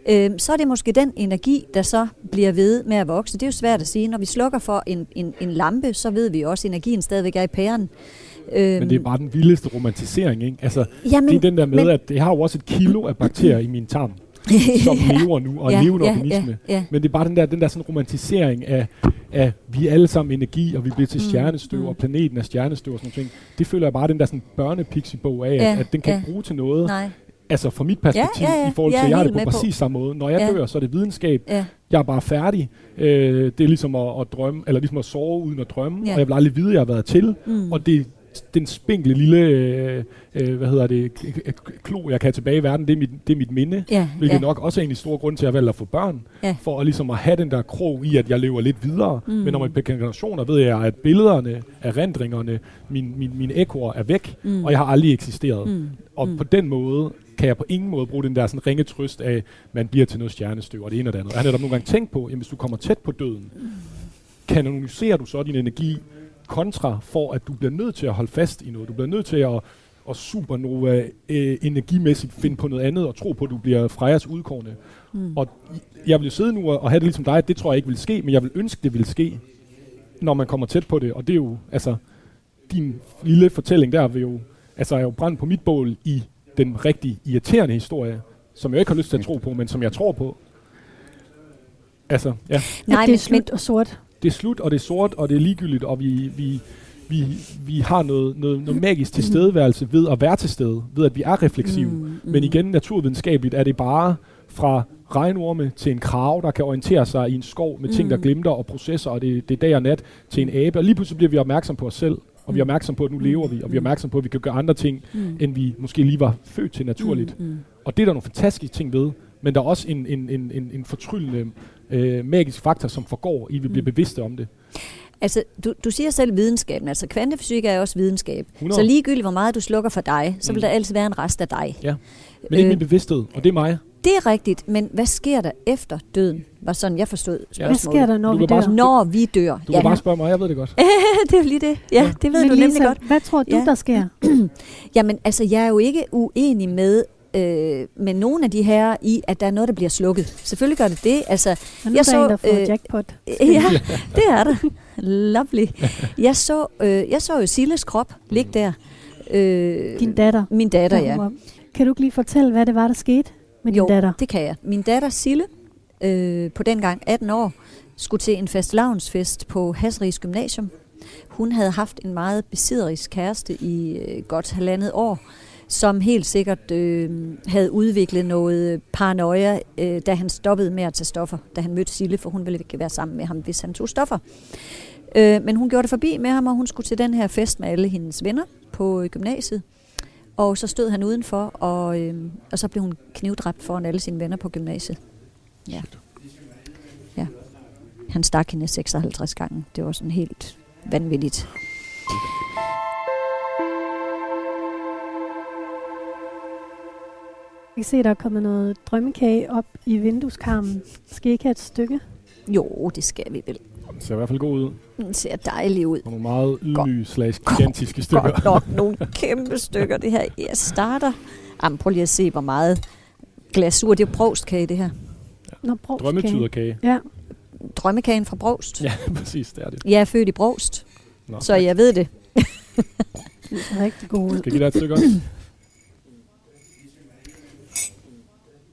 øh, så er det måske den energi, der så bliver ved med at vokse. Det er jo svært at sige. Når vi slukker for en, en, en lampe, så ved vi også, at energien stadigvæk er i pæren. Men det er bare den vildeste romantisering, ikke? Altså, Jamen, det er den der med, men, at det har jo også et kilo af bakterier i min tarm, [laughs] som lever nu, og ja, levende ja, organisme. Ja, ja. Men det er bare den der, den der sådan romantisering af, af, vi er alle sammen energi, og vi bliver til mm, stjernestøv, mm. og planeten er stjernestøv og sådan noget. Det føler jeg bare, den der sådan børnepixie-bog af, ja, at, at den kan ja. bruge til noget. Nej. Altså fra mit perspektiv, Ja, ja, ja. i forhold til, Jeg at jeg helt det på med på. præcis samme måde. Når jeg Ja. dør, så er det videnskab. Ja. Jeg er bare færdig. Øh, det er ligesom at, at drømme, eller ligesom at sove uden at drømme. Ja. Og jeg vil aldrig vide, at jeg har været til. Mm. Og det den spinkle lille, øh, øh, hvad hedder det, klo, jeg kan have tilbage i verden, det er mit, det er mit minde. Ja, Hvilket ja. nok også er en store grunde til, at jeg valgte at få børn. Ja. For at, ligesom at have den der krog i, at jeg lever lidt videre. Mm. Mm. Men om et par generationer ved jeg, at billederne, erindringerne, min, min, mine ekoer er væk. Mm. Og jeg har aldrig eksisteret. Mm. Og Mm. på den måde kan jeg på ingen måde bruge den der sådan ringe trøst af, man bliver til noget stjernestøv og det ene og det andet. Jeg har netop nogle gange tænkt på, jamen hvis du kommer tæt på døden, kanoniserer du så din energi kontra for, at du bliver nødt til at holde fast i noget. Du bliver nødt til at, at supernova øh, energimæssigt finde på noget andet og tro på, at du bliver Frejas udkårne. Mm. Og jeg vil sidde nu og, og have det ligesom dig, at det tror jeg ikke vil ske, men jeg vil ønske, det vil ske, når man kommer tæt på det. Og det er jo, altså, din lille fortælling der vil jo, altså er jo brændt på mit bål i den rigtig irriterende historie, som jeg ikke har lyst til at tro på, men som jeg tror på. Altså, ja. Nej, er men- og sort. Det er slut, og det er sort, og det er ligegyldigt, og vi, vi, vi, vi har noget, noget, noget magisk tilstedeværelse ved at være til stede, ved at vi er refleksive. Mm, Mm, mm. Men igen, naturvidenskabeligt er det bare fra regnorme til en krav, der kan orientere sig i en skov med ting, der Mm. glimter og processer, og det, det er dag og nat til en abe. Og lige pludselig bliver vi opmærksom på os selv, og vi er Mm. opmærksom på, at nu lever vi, og vi er Mm. opmærksom på, at vi kan gøre andre ting, Mm. end vi måske lige var født til naturligt. Mm, mm. Og det er der nogle fantastiske ting ved, men der er også en, en, en, en, en fortryllende øh, magisk faktor, som forgår, i vi bliver Mm. bevidste om det. Altså, du, du siger selv videnskaben. Altså, kvantefysik er også videnskab. 100. Så ligegyldigt, hvor meget du slukker for dig, så vil Mm. der altid være en rest af dig. Ja. Men ikke Øh, min bevidsthed, og det er mig. Det er rigtigt, men hvad sker der efter døden? Var sådan, jeg forstod spørgsmålet. Hvad sker der, når Du vi dør? Når vi dør. Du kan bare spørge mig, jeg ved det godt. [laughs] det er jo lige det. Ja, det ved Men du Lisa, nemlig godt. hvad tror du, Ja. der sker? [clears throat] Jamen, altså, jeg er jo ikke uenig med, øh, med nogen af de her i, at der er noget, der bliver slukket. Selvfølgelig gør det det. Altså, Og nu Jeg er så, en, der får øh, jackpot. [laughs] ja, det er der. Lovely. Jeg så, øh, jeg så jo Silles krop ligge der. Øh, Din datter. min datter, ja. Kan du ikke lige fortælle, hvad det var, der skete med Jo, din datter? det kan jeg. Min datter Sille, øh, på dengang 18 år, skulle til en fastelavnsfest på Hasrigs Gymnasium. Hun havde haft en meget besidderisk kæreste i øh, godt halvandet år, som helt sikkert øh, havde udviklet noget paranoia, øh, da han stoppede med at tage stoffer, da han mødte Sille, for hun ville ikke være sammen med ham, hvis han tog stoffer. Øh, men hun gjorde det forbi med ham, og hun skulle til den her fest med alle hendes venner på øh, gymnasiet. Og så stod han udenfor, og, øh, og så blev hun knivdræbt foran alle sine venner på gymnasiet. Ja. ja. Han stak hende 56 gange. Det var sådan helt vanvittigt. Kan se, der er kommet noget drømmekage op i vindueskarmen. Skal I ikke have et stykke? Jo, det skal vi vel. Den ser i hvert fald god ud. Den ser dejlig ud. Og nogle meget ydmyge slags gigantiske stykker. Godt nok [laughs] nogle kæmpe stykker, det her. Jeg starter. Jamen, prøv lige at se, hvor meget glasur. Det er brostkage, det her. Nå, brugskage. Drømmetyderkage. Ja, Drømmekagen fra Brost. Ja, [laughs] præcis, det er det. Jeg er født i Brost, Nå, så jeg ved det. det er rigtig god. Skal jeg give dig et stykke også? [clears throat]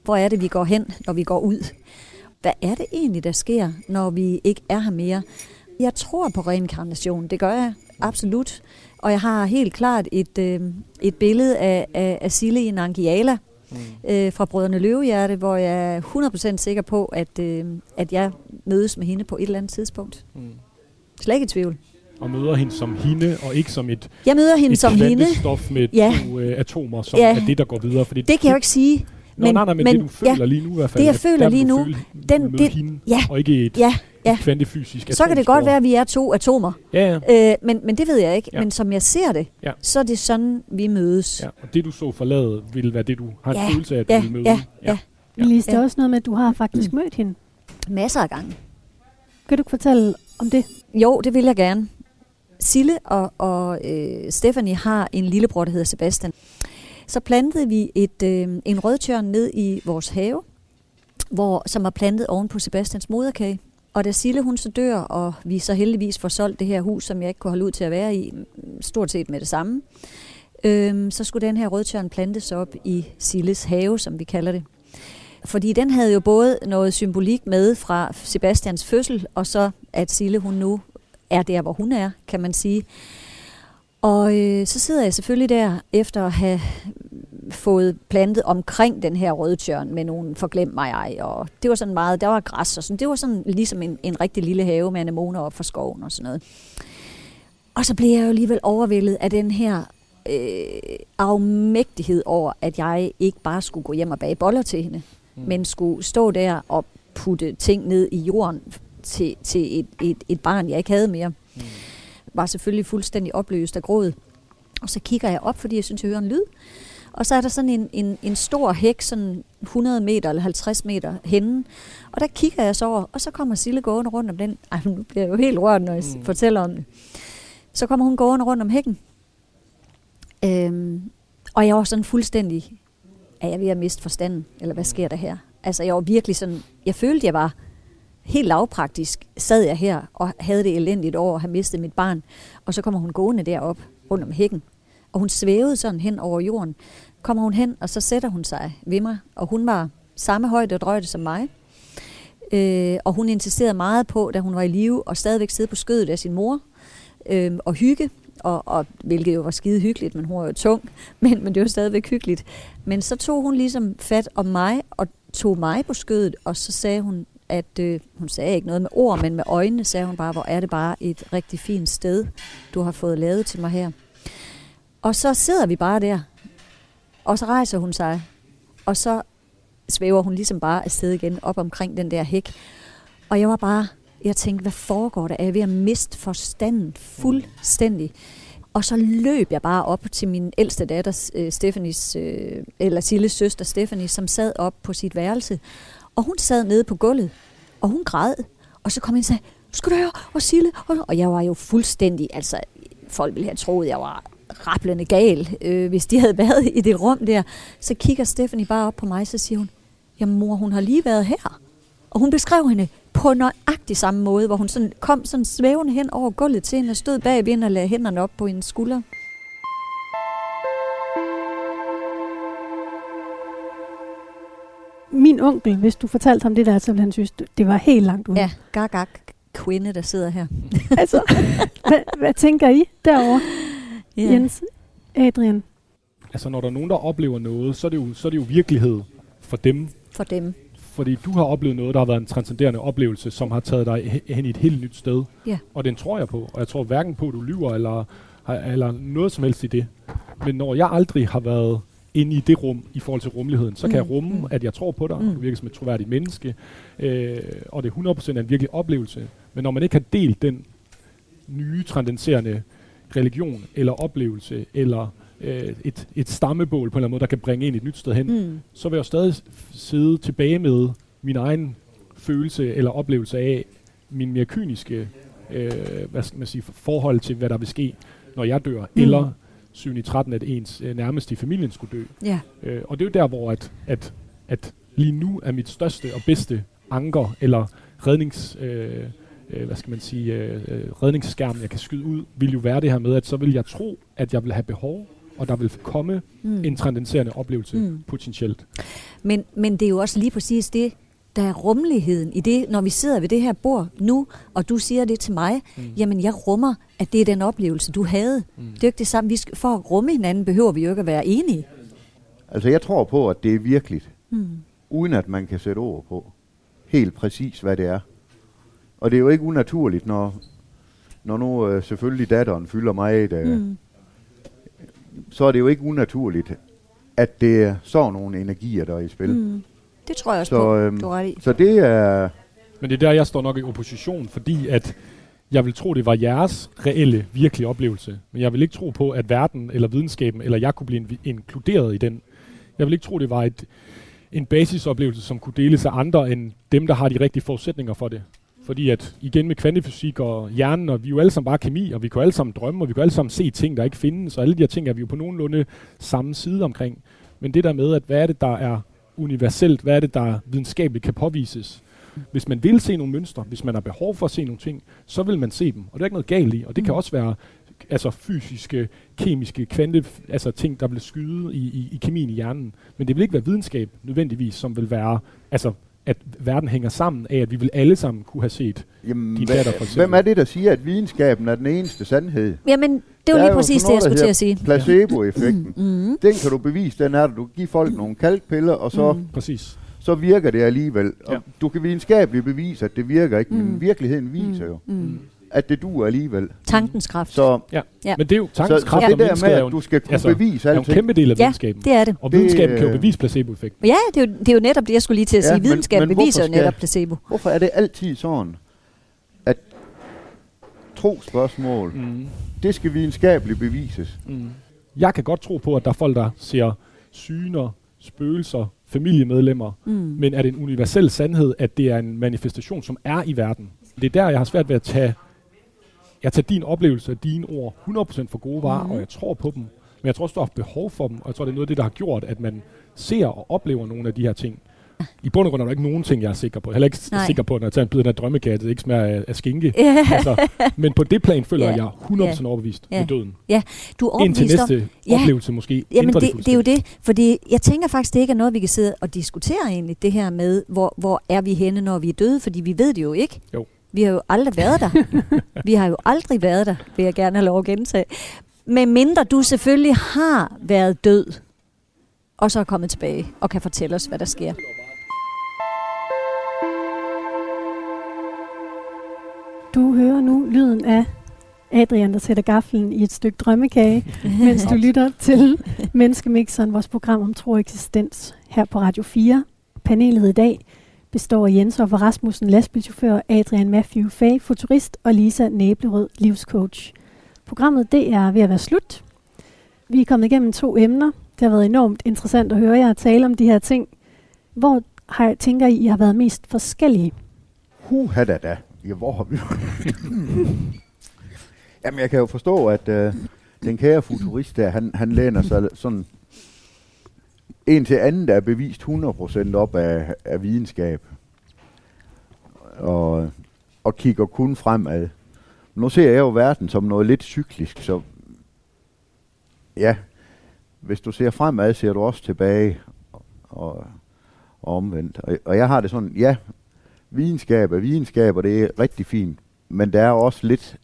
Hvor er det, vi går hen, når vi går ud? Hvad er det egentlig, der sker, når vi ikke er her mere? Jeg tror på reinkarnation, det gør jeg absolut. Og jeg har helt klart et, øh, et billede af, af, af Sille i Nangiala Mm. øh, fra Brødrene Løvehjerte, hvor jeg er 100% sikker på, at, øh, at jeg mødes med hende på et eller andet tidspunkt. Mm. Slet ikke i tvivl. Og møder hende som hende, og ikke som et, Jeg møder hende et som hende. kvantestof med Ja. to øh, atomer, som Ja. er det, der går videre. Fordi Det kan jeg jo ikke sige. Nå, nej, nej, men, det du føler ja, lige nu i hvert fald. det, jeg føler der vil lige nu, føle, den- det- hende, ja, og ikke et, ja, ja. et kvantefysisk Så kan det godt være, at vi er to atomer. Ja, ja. Øh, men, men det ved jeg ikke. Ja. Ja. Men som jeg ser det, Ja. så er det sådan, vi mødes. ja. Og det, du så forlade, ville være det, du har en Ja, følelse af, at ja, du vil møde. ja, ja. Ja. Lise, der er Ja. også noget med, at du har faktisk mødt hende. Masser af gange. Kan du fortælle om det? Jo, det vil jeg gerne. Sille og, og øh, Stephanie har en lillebror, der hedder Sebastian. Så plantede vi et, øh, en rødtørn ned i vores have, hvor, som var plantet oven på Sebastians moderkage. Og da Sille hun så dør, og vi så heldigvis får solgt det her hus, som jeg ikke kunne holde ud til at være i, stort set med det samme, øh, så skulle den her rødtørn plantes op i Silles have, som vi kalder det. Fordi den havde jo både noget symbolik med fra Sebastians fødsel, og så at Sille hun nu er der, hvor hun er, kan man sige. Og øh, så sidder jeg selvfølgelig der, efter at have fået plantet omkring den her rødtjørn med nogle forglem mig ej, og det var sådan meget, der var græs og sådan, det var sådan ligesom en, en rigtig lille have med anemoner op for skoven og sådan noget. Og så blev jeg jo alligevel overvældet af den her øh, afmægtighed over, at jeg ikke bare skulle gå hjem og bage boller til hende, mm. men skulle stå der og putte ting ned i jorden til, til et, et, et barn, jeg ikke havde mere. Mm. Var selvfølgelig fuldstændig opløst af gråd. Og så kigger jeg op, fordi jeg synes, jeg hører en lyd. Og så er der sådan en, en, en stor hæk, sådan 100 meter eller 50 meter henne. Og der kigger jeg så over, og så kommer Sille gående rundt om den. Ej, nu bliver jeg jo helt rørt, når jeg mm. fortæller om det. Så kommer hun gående rundt om hækken. Øhm, og jeg var sådan fuldstændig, er jeg ved at miste forstanden, eller hvad sker der her? Altså jeg var virkelig sådan, jeg følte, jeg var helt lavpraktisk, sad jeg her og havde det elendigt over at have mistet mit barn. Og så kommer hun gående derop rundt om hækken. Og hun svævede sådan hen over jorden. Kommer hun hen, og så sætter hun sig ved mig. Og hun var samme højde og drøjde som mig. Øh, og hun insisterede meget på, da hun var i live, og stadigvæk sidde på skødet af sin mor øh, og hygge. Og, og, hvilket jo var skide hyggeligt, men hun var jo tung. [laughs] Men, men det var stadigvæk hyggeligt. Men så tog hun ligesom fat om mig og tog mig på skødet, og så sagde hun, at øh, hun sagde ikke noget med ord, men med øjnene sagde hun bare, hvor er det bare et rigtig fint sted, du har fået lavet til mig her. Og så sidder vi bare der, og så rejser hun sig, og så svæver hun ligesom bare afsted igen op omkring den der hæk. Og jeg var bare, jeg tænkte, hvad foregår der? Er jeg ved at miste forstanden fuldstændig? Og så løb jeg bare op til min ældste datter, øh, Stephanies, øh, eller Silles søster Stephanie, som sad op på sit værelse. Og hun sad nede på gulvet, og hun græd. Og så kom hun og sagde, skal du høre, og Sille. Og og jeg var jo fuldstændig, altså folk ville have troet, jeg var rablende gal, øh, hvis de havde været i det rum der. Så kigger Stephanie bare op på mig, så siger hun, jamen mor, hun har lige været her. Og hun beskrev hende på nøjagtig samme måde, hvor hun sådan kom sådan svævende hen over gulvet til hende og stod bag hende og lagde hænderne op på hendes skulder. Min onkel, hvis du fortalte ham det der, så ville han synes, det var helt langt ude. Ja, gak, gak, kvinde, der sidder her. [laughs] altså, hvad, hvad tænker I derovre? Yeah. Jens, Adrian? Altså, når der er nogen, der oplever noget, så er det jo, så er det jo virkelighed for dem. For dem. Fordi du har oplevet noget, der har været en transcenderende oplevelse, som har taget dig hen i et helt nyt sted. Ja. Og den tror jeg på. Og jeg tror hverken på, at du lyver eller, eller noget som helst i det. Men når jeg aldrig har været inde i det rum i forhold til rummeligheden, så kan mm. jeg rumme, mm. at jeg tror på dig, mm. du virker som et troværdigt menneske, øh, og det er 100% en virkelig oplevelse. Men når man ikke har delt den nye transcenderende religion eller oplevelse eller øh, et, et stammebål på en eller anden måde, der kan bringe ind et nyt sted hen, mm. så vil jeg stadig sidde tilbage med min egen følelse eller oplevelse af min mere kyniske øh, hvad skal man sige, forhold til, hvad der vil ske, når jeg dør, mm. eller 7 i 13, at ens øh, nærmeste i familien skulle dø. Ja. Øh, og det er jo der, hvor at, at, at lige nu er mit største og bedste anker, eller rednings... Øh, øh, hvad skal man sige, øh, øh, redningsskærm, jeg kan skyde ud, vil jo være det her med, at så vil jeg tro, at jeg vil have behov, og der vil komme mm. en transcenderende oplevelse mm. potentielt. Men, men det er jo også lige præcis det, der er rummeligheden i det, når vi sidder ved det her bord nu, og du siger det til mig, mm. jamen jeg rummer, at det er den oplevelse, du havde. Mm. Det er jo ikke det samme. Vi skal, for at rumme hinanden, behøver vi jo ikke at være enige. Altså jeg tror på, at det er virkeligt, mm. uden at man kan sætte ord på helt præcis, hvad det er. Og det er jo ikke unaturligt, når, når nu øh, selvfølgelig datteren fylder mig, øh, mm. så er det jo ikke unaturligt, at det er sådan nogle energier, der er i spil. Mm. Det tror jeg også så, på, øhm, du ret i. Så det er... Men det er der, jeg står nok i opposition, fordi at jeg vil tro, det var jeres reelle, virkelige oplevelse. Men jeg vil ikke tro på, at verden eller videnskaben, eller jeg kunne blive inkluderet i den. Jeg vil ikke tro, det var et, en basisoplevelse, som kunne deles af andre end dem, der har de rigtige forudsætninger for det. Fordi at igen med kvantefysik og hjernen, og vi er jo alle sammen bare kemi, og vi kan alle sammen drømme, og vi kan alle sammen se ting, der ikke findes, og alle de her ting er vi jo på nogenlunde samme side omkring. Men det der med, at hvad er det, der er universelt, hvad er det, der videnskabeligt kan påvises? Hvis man vil se nogle mønstre, hvis man har behov for at se nogle ting, så vil man se dem. Og det er ikke noget galt i. Og det kan mm. også være altså fysiske, kemiske, kvante, altså ting, der vil skyde i, i, i kemien i hjernen. Men det vil ikke være videnskab nødvendigvis, som vil være altså at verden hænger sammen af, at vi vil alle sammen kunne have set Jamen, din datter for eksempel. Hvem er det, der siger, at videnskaben er den eneste sandhed? Jamen, det var er lige præcis det, jeg skulle til at sige. Placeboeffekten. Mm. Den kan du bevise, den er der. Du kan give folk nogle kalkpiller, og så, Mm. Præcis. så virker det alligevel. Og Ja. du kan videnskabeligt bevise, at det virker ikke, men Mm. virkeligheden viser jo, Mm. at det duer alligevel. Tankens kraft. Så, Ja. Men det er jo så, tankens så kraft, det og der med, er jo at en- du skal kunne altså, bevise er jo en alting, kæmpe del af Ja, videnskaben. det er det. Og Det, videnskaben kan jo øh, bevise placeboeffekten. Ja, det er, jo, det er jo netop det, jeg skulle lige til at Ja, sige. men- Videnskaben men beviser jo netop placebo. hvorfor er det altid sådan, trospørgsmål, Mm. det skal videnskabeligt bevises. Mm. Jeg kan godt tro på, at der er folk, der ser syner, spøgelser, familiemedlemmer, Mm. men er det en universel sandhed, at det er en manifestation, som er i verden? Det er der, jeg har svært ved at tage, jeg tager din oplevelse og dine ord 100% for gode varer, mm. og jeg tror på dem. Men jeg tror også, du har haft behov for dem, og jeg tror, det er noget af det, der har gjort, at man ser og oplever nogle af de her ting. I bund og grund er der ikke nogen ting, jeg er sikker på. Jeg er heller ikke Nej. sikker på, når jeg tager en bid af den at det ikke smager af, af skinke. Ja. altså, men på det plan føler Ja. jeg, jeg er 100% overbevist Ja. med døden. Du er Indtil næste Ja. oplevelse måske Jamen ændrer det, det er jo det, fordi jeg tænker faktisk, det ikke er noget, vi kan sidde og diskutere egentlig, det her med, hvor, hvor er vi henne, når vi er døde, fordi vi ved det jo ikke. Jo. Vi har jo aldrig været der. [laughs] vi har jo aldrig været der, vil jeg gerne have lov at gentage. Men mindre du selvfølgelig har været død, og så er kommet tilbage og kan fortælle os, hvad der sker. Du hører nu lyden af Adrian, der sætter gaflen i et stykke drømmekage, [laughs] mens du lytter til Menneskemixeren, vores program om tro og eksistens her på Radio 4. Panelet i dag består af Jens Offer Rasmussen, lastbilchauffør, Adrian Matthew Fay, futurist og Lisa Næblerød, livscoach. Programmet det er ved at være slut. Vi er kommet igennem to emner. Det har været enormt interessant at høre jer tale om de her ting. Hvor har, tænker I, I har været mest forskellige? Huha da da. Ja, hvor har vi... [laughs] Jamen, jeg kan jo forstå, at øh, den kære futurist der, han, han læner sig sådan en til anden, der er bevist 100% op af, af videnskab. Og, og kigger kun fremad. Nu ser jeg jo verden som noget lidt cyklisk, så ja, hvis du ser fremad, ser du også tilbage og, og omvendt. Og, og jeg har det sådan, ja, videnskab er videnskab, og det er rigtig fint. Men der er også lidt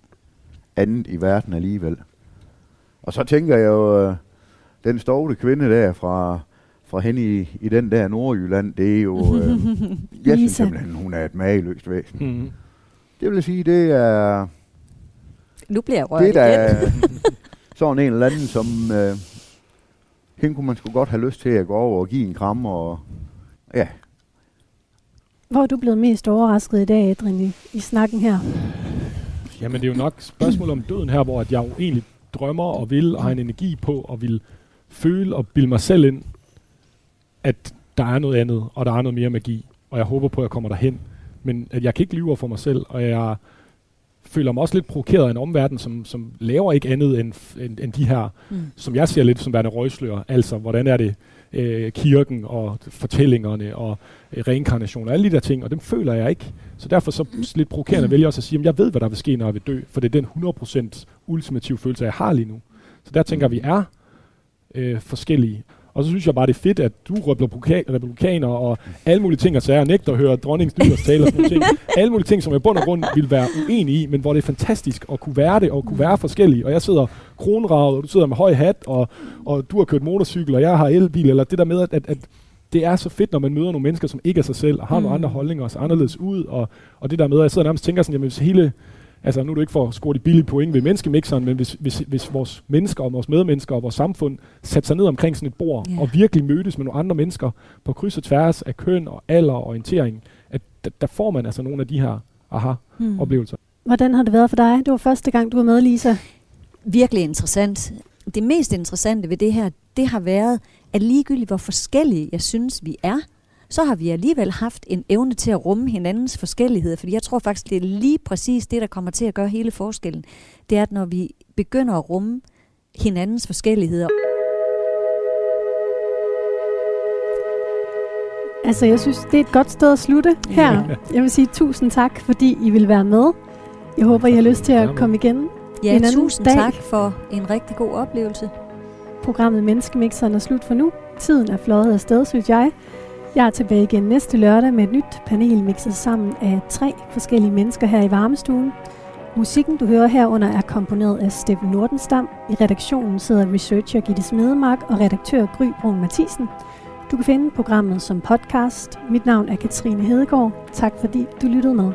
andet i verden alligevel. Og så tænker jeg jo, øh, den stovle kvinde der fra, fra hen i, i den der Nordjylland, det er jo... Øh, [laughs] jeg synes simpelthen, hun er et mageløst væsen. Mm. Det vil sige, det er... Nu bliver jeg rørt Det er igen. [laughs] da sådan en eller anden, som... Øh, hende kunne man sgu godt have lyst til at gå over og give en kram, og... Ja, Hvor er du blevet mest overrasket i dag, Adrian, i, i snakken her? Jamen det er jo nok spørgsmål om døden her, hvor at jeg jo egentlig drømmer og vil og har en energi på og vil føle og bilde mig selv ind, at der er noget andet, og der er noget mere magi, og jeg håber på, at jeg kommer derhen. Men at jeg kan ikke lyve for mig selv, og jeg føler mig også lidt provokeret af en omverden, som, som laver ikke andet end, end, end de her, Mm. som jeg ser lidt som værende røgslør. Altså, hvordan er det øh, kirken og fortællingerne og øh, reinkarnation og alle de der ting, og dem føler jeg ikke. Så derfor så lidt provokerende vælger jeg også at sige, at jeg ved, hvad der vil ske, når jeg vil dø, for det er den 100% ultimative følelse, jeg har lige nu. Så der tænker vi er øh, forskellige. Og så synes jeg bare, det er fedt, at du republika- republikaner og alle mulige ting og sager, nægter at høre dronningens nytårstale og sådan ting. Alle mulige ting, som jeg i bund og grund vil være uenig i, men hvor det er fantastisk at kunne være det og kunne være forskellige. Og jeg sidder kronravet, og du sidder med høj hat, og, og du har kørt motorcykel, og jeg har elbil, eller det der med, at, at, det er så fedt, når man møder nogle mennesker, som ikke er sig selv, og har mm. nogle andre holdninger, og ser anderledes ud, og, og det der med, at jeg sidder nærmest og tænker sådan, jamen hvis hele, altså nu er du ikke for at score de billige point ved menneskemixeren, men hvis, hvis, hvis vores mennesker og vores medmennesker og vores samfund satte sig ned omkring sådan et bord, Ja. og virkelig mødtes med nogle andre mennesker på kryds og tværs af køn og alder og orientering, at der, der får man altså nogle af de her aha-oplevelser. Mm. Hvordan har det været for dig? Det var første gang, du var med, Lisa. virkelig interessant. Det mest interessante ved det her, det har været, at ligegyldigt hvor forskellige jeg synes, vi er, så har vi alligevel haft en evne til at rumme hinandens forskelligheder. Fordi jeg tror faktisk, det er lige præcis det, der kommer til at gøre hele forskellen. Det er, at når vi begynder at rumme hinandens forskelligheder, Altså, jeg synes, det er et godt sted at slutte her. Jeg vil sige tusind tak, fordi I vil være med. Jeg håber, I har lyst til at komme igen. ja, En anden tusind dag. tak for en rigtig god oplevelse. Programmet Menneskemixeren er slut for nu. Tiden er fløjet afsted, synes jeg. Jeg er tilbage igen næste lørdag med et nyt panel mixet sammen af tre forskellige mennesker her i varmestuen. Musikken, du hører herunder, er komponeret af Steffen Nordenstam. I redaktionen sidder researcher Gitte Smedemark og redaktør Gry Brun Mathisen. Du kan finde programmet som podcast. Mit navn er Katrine Hedegaard. Tak fordi du lyttede med.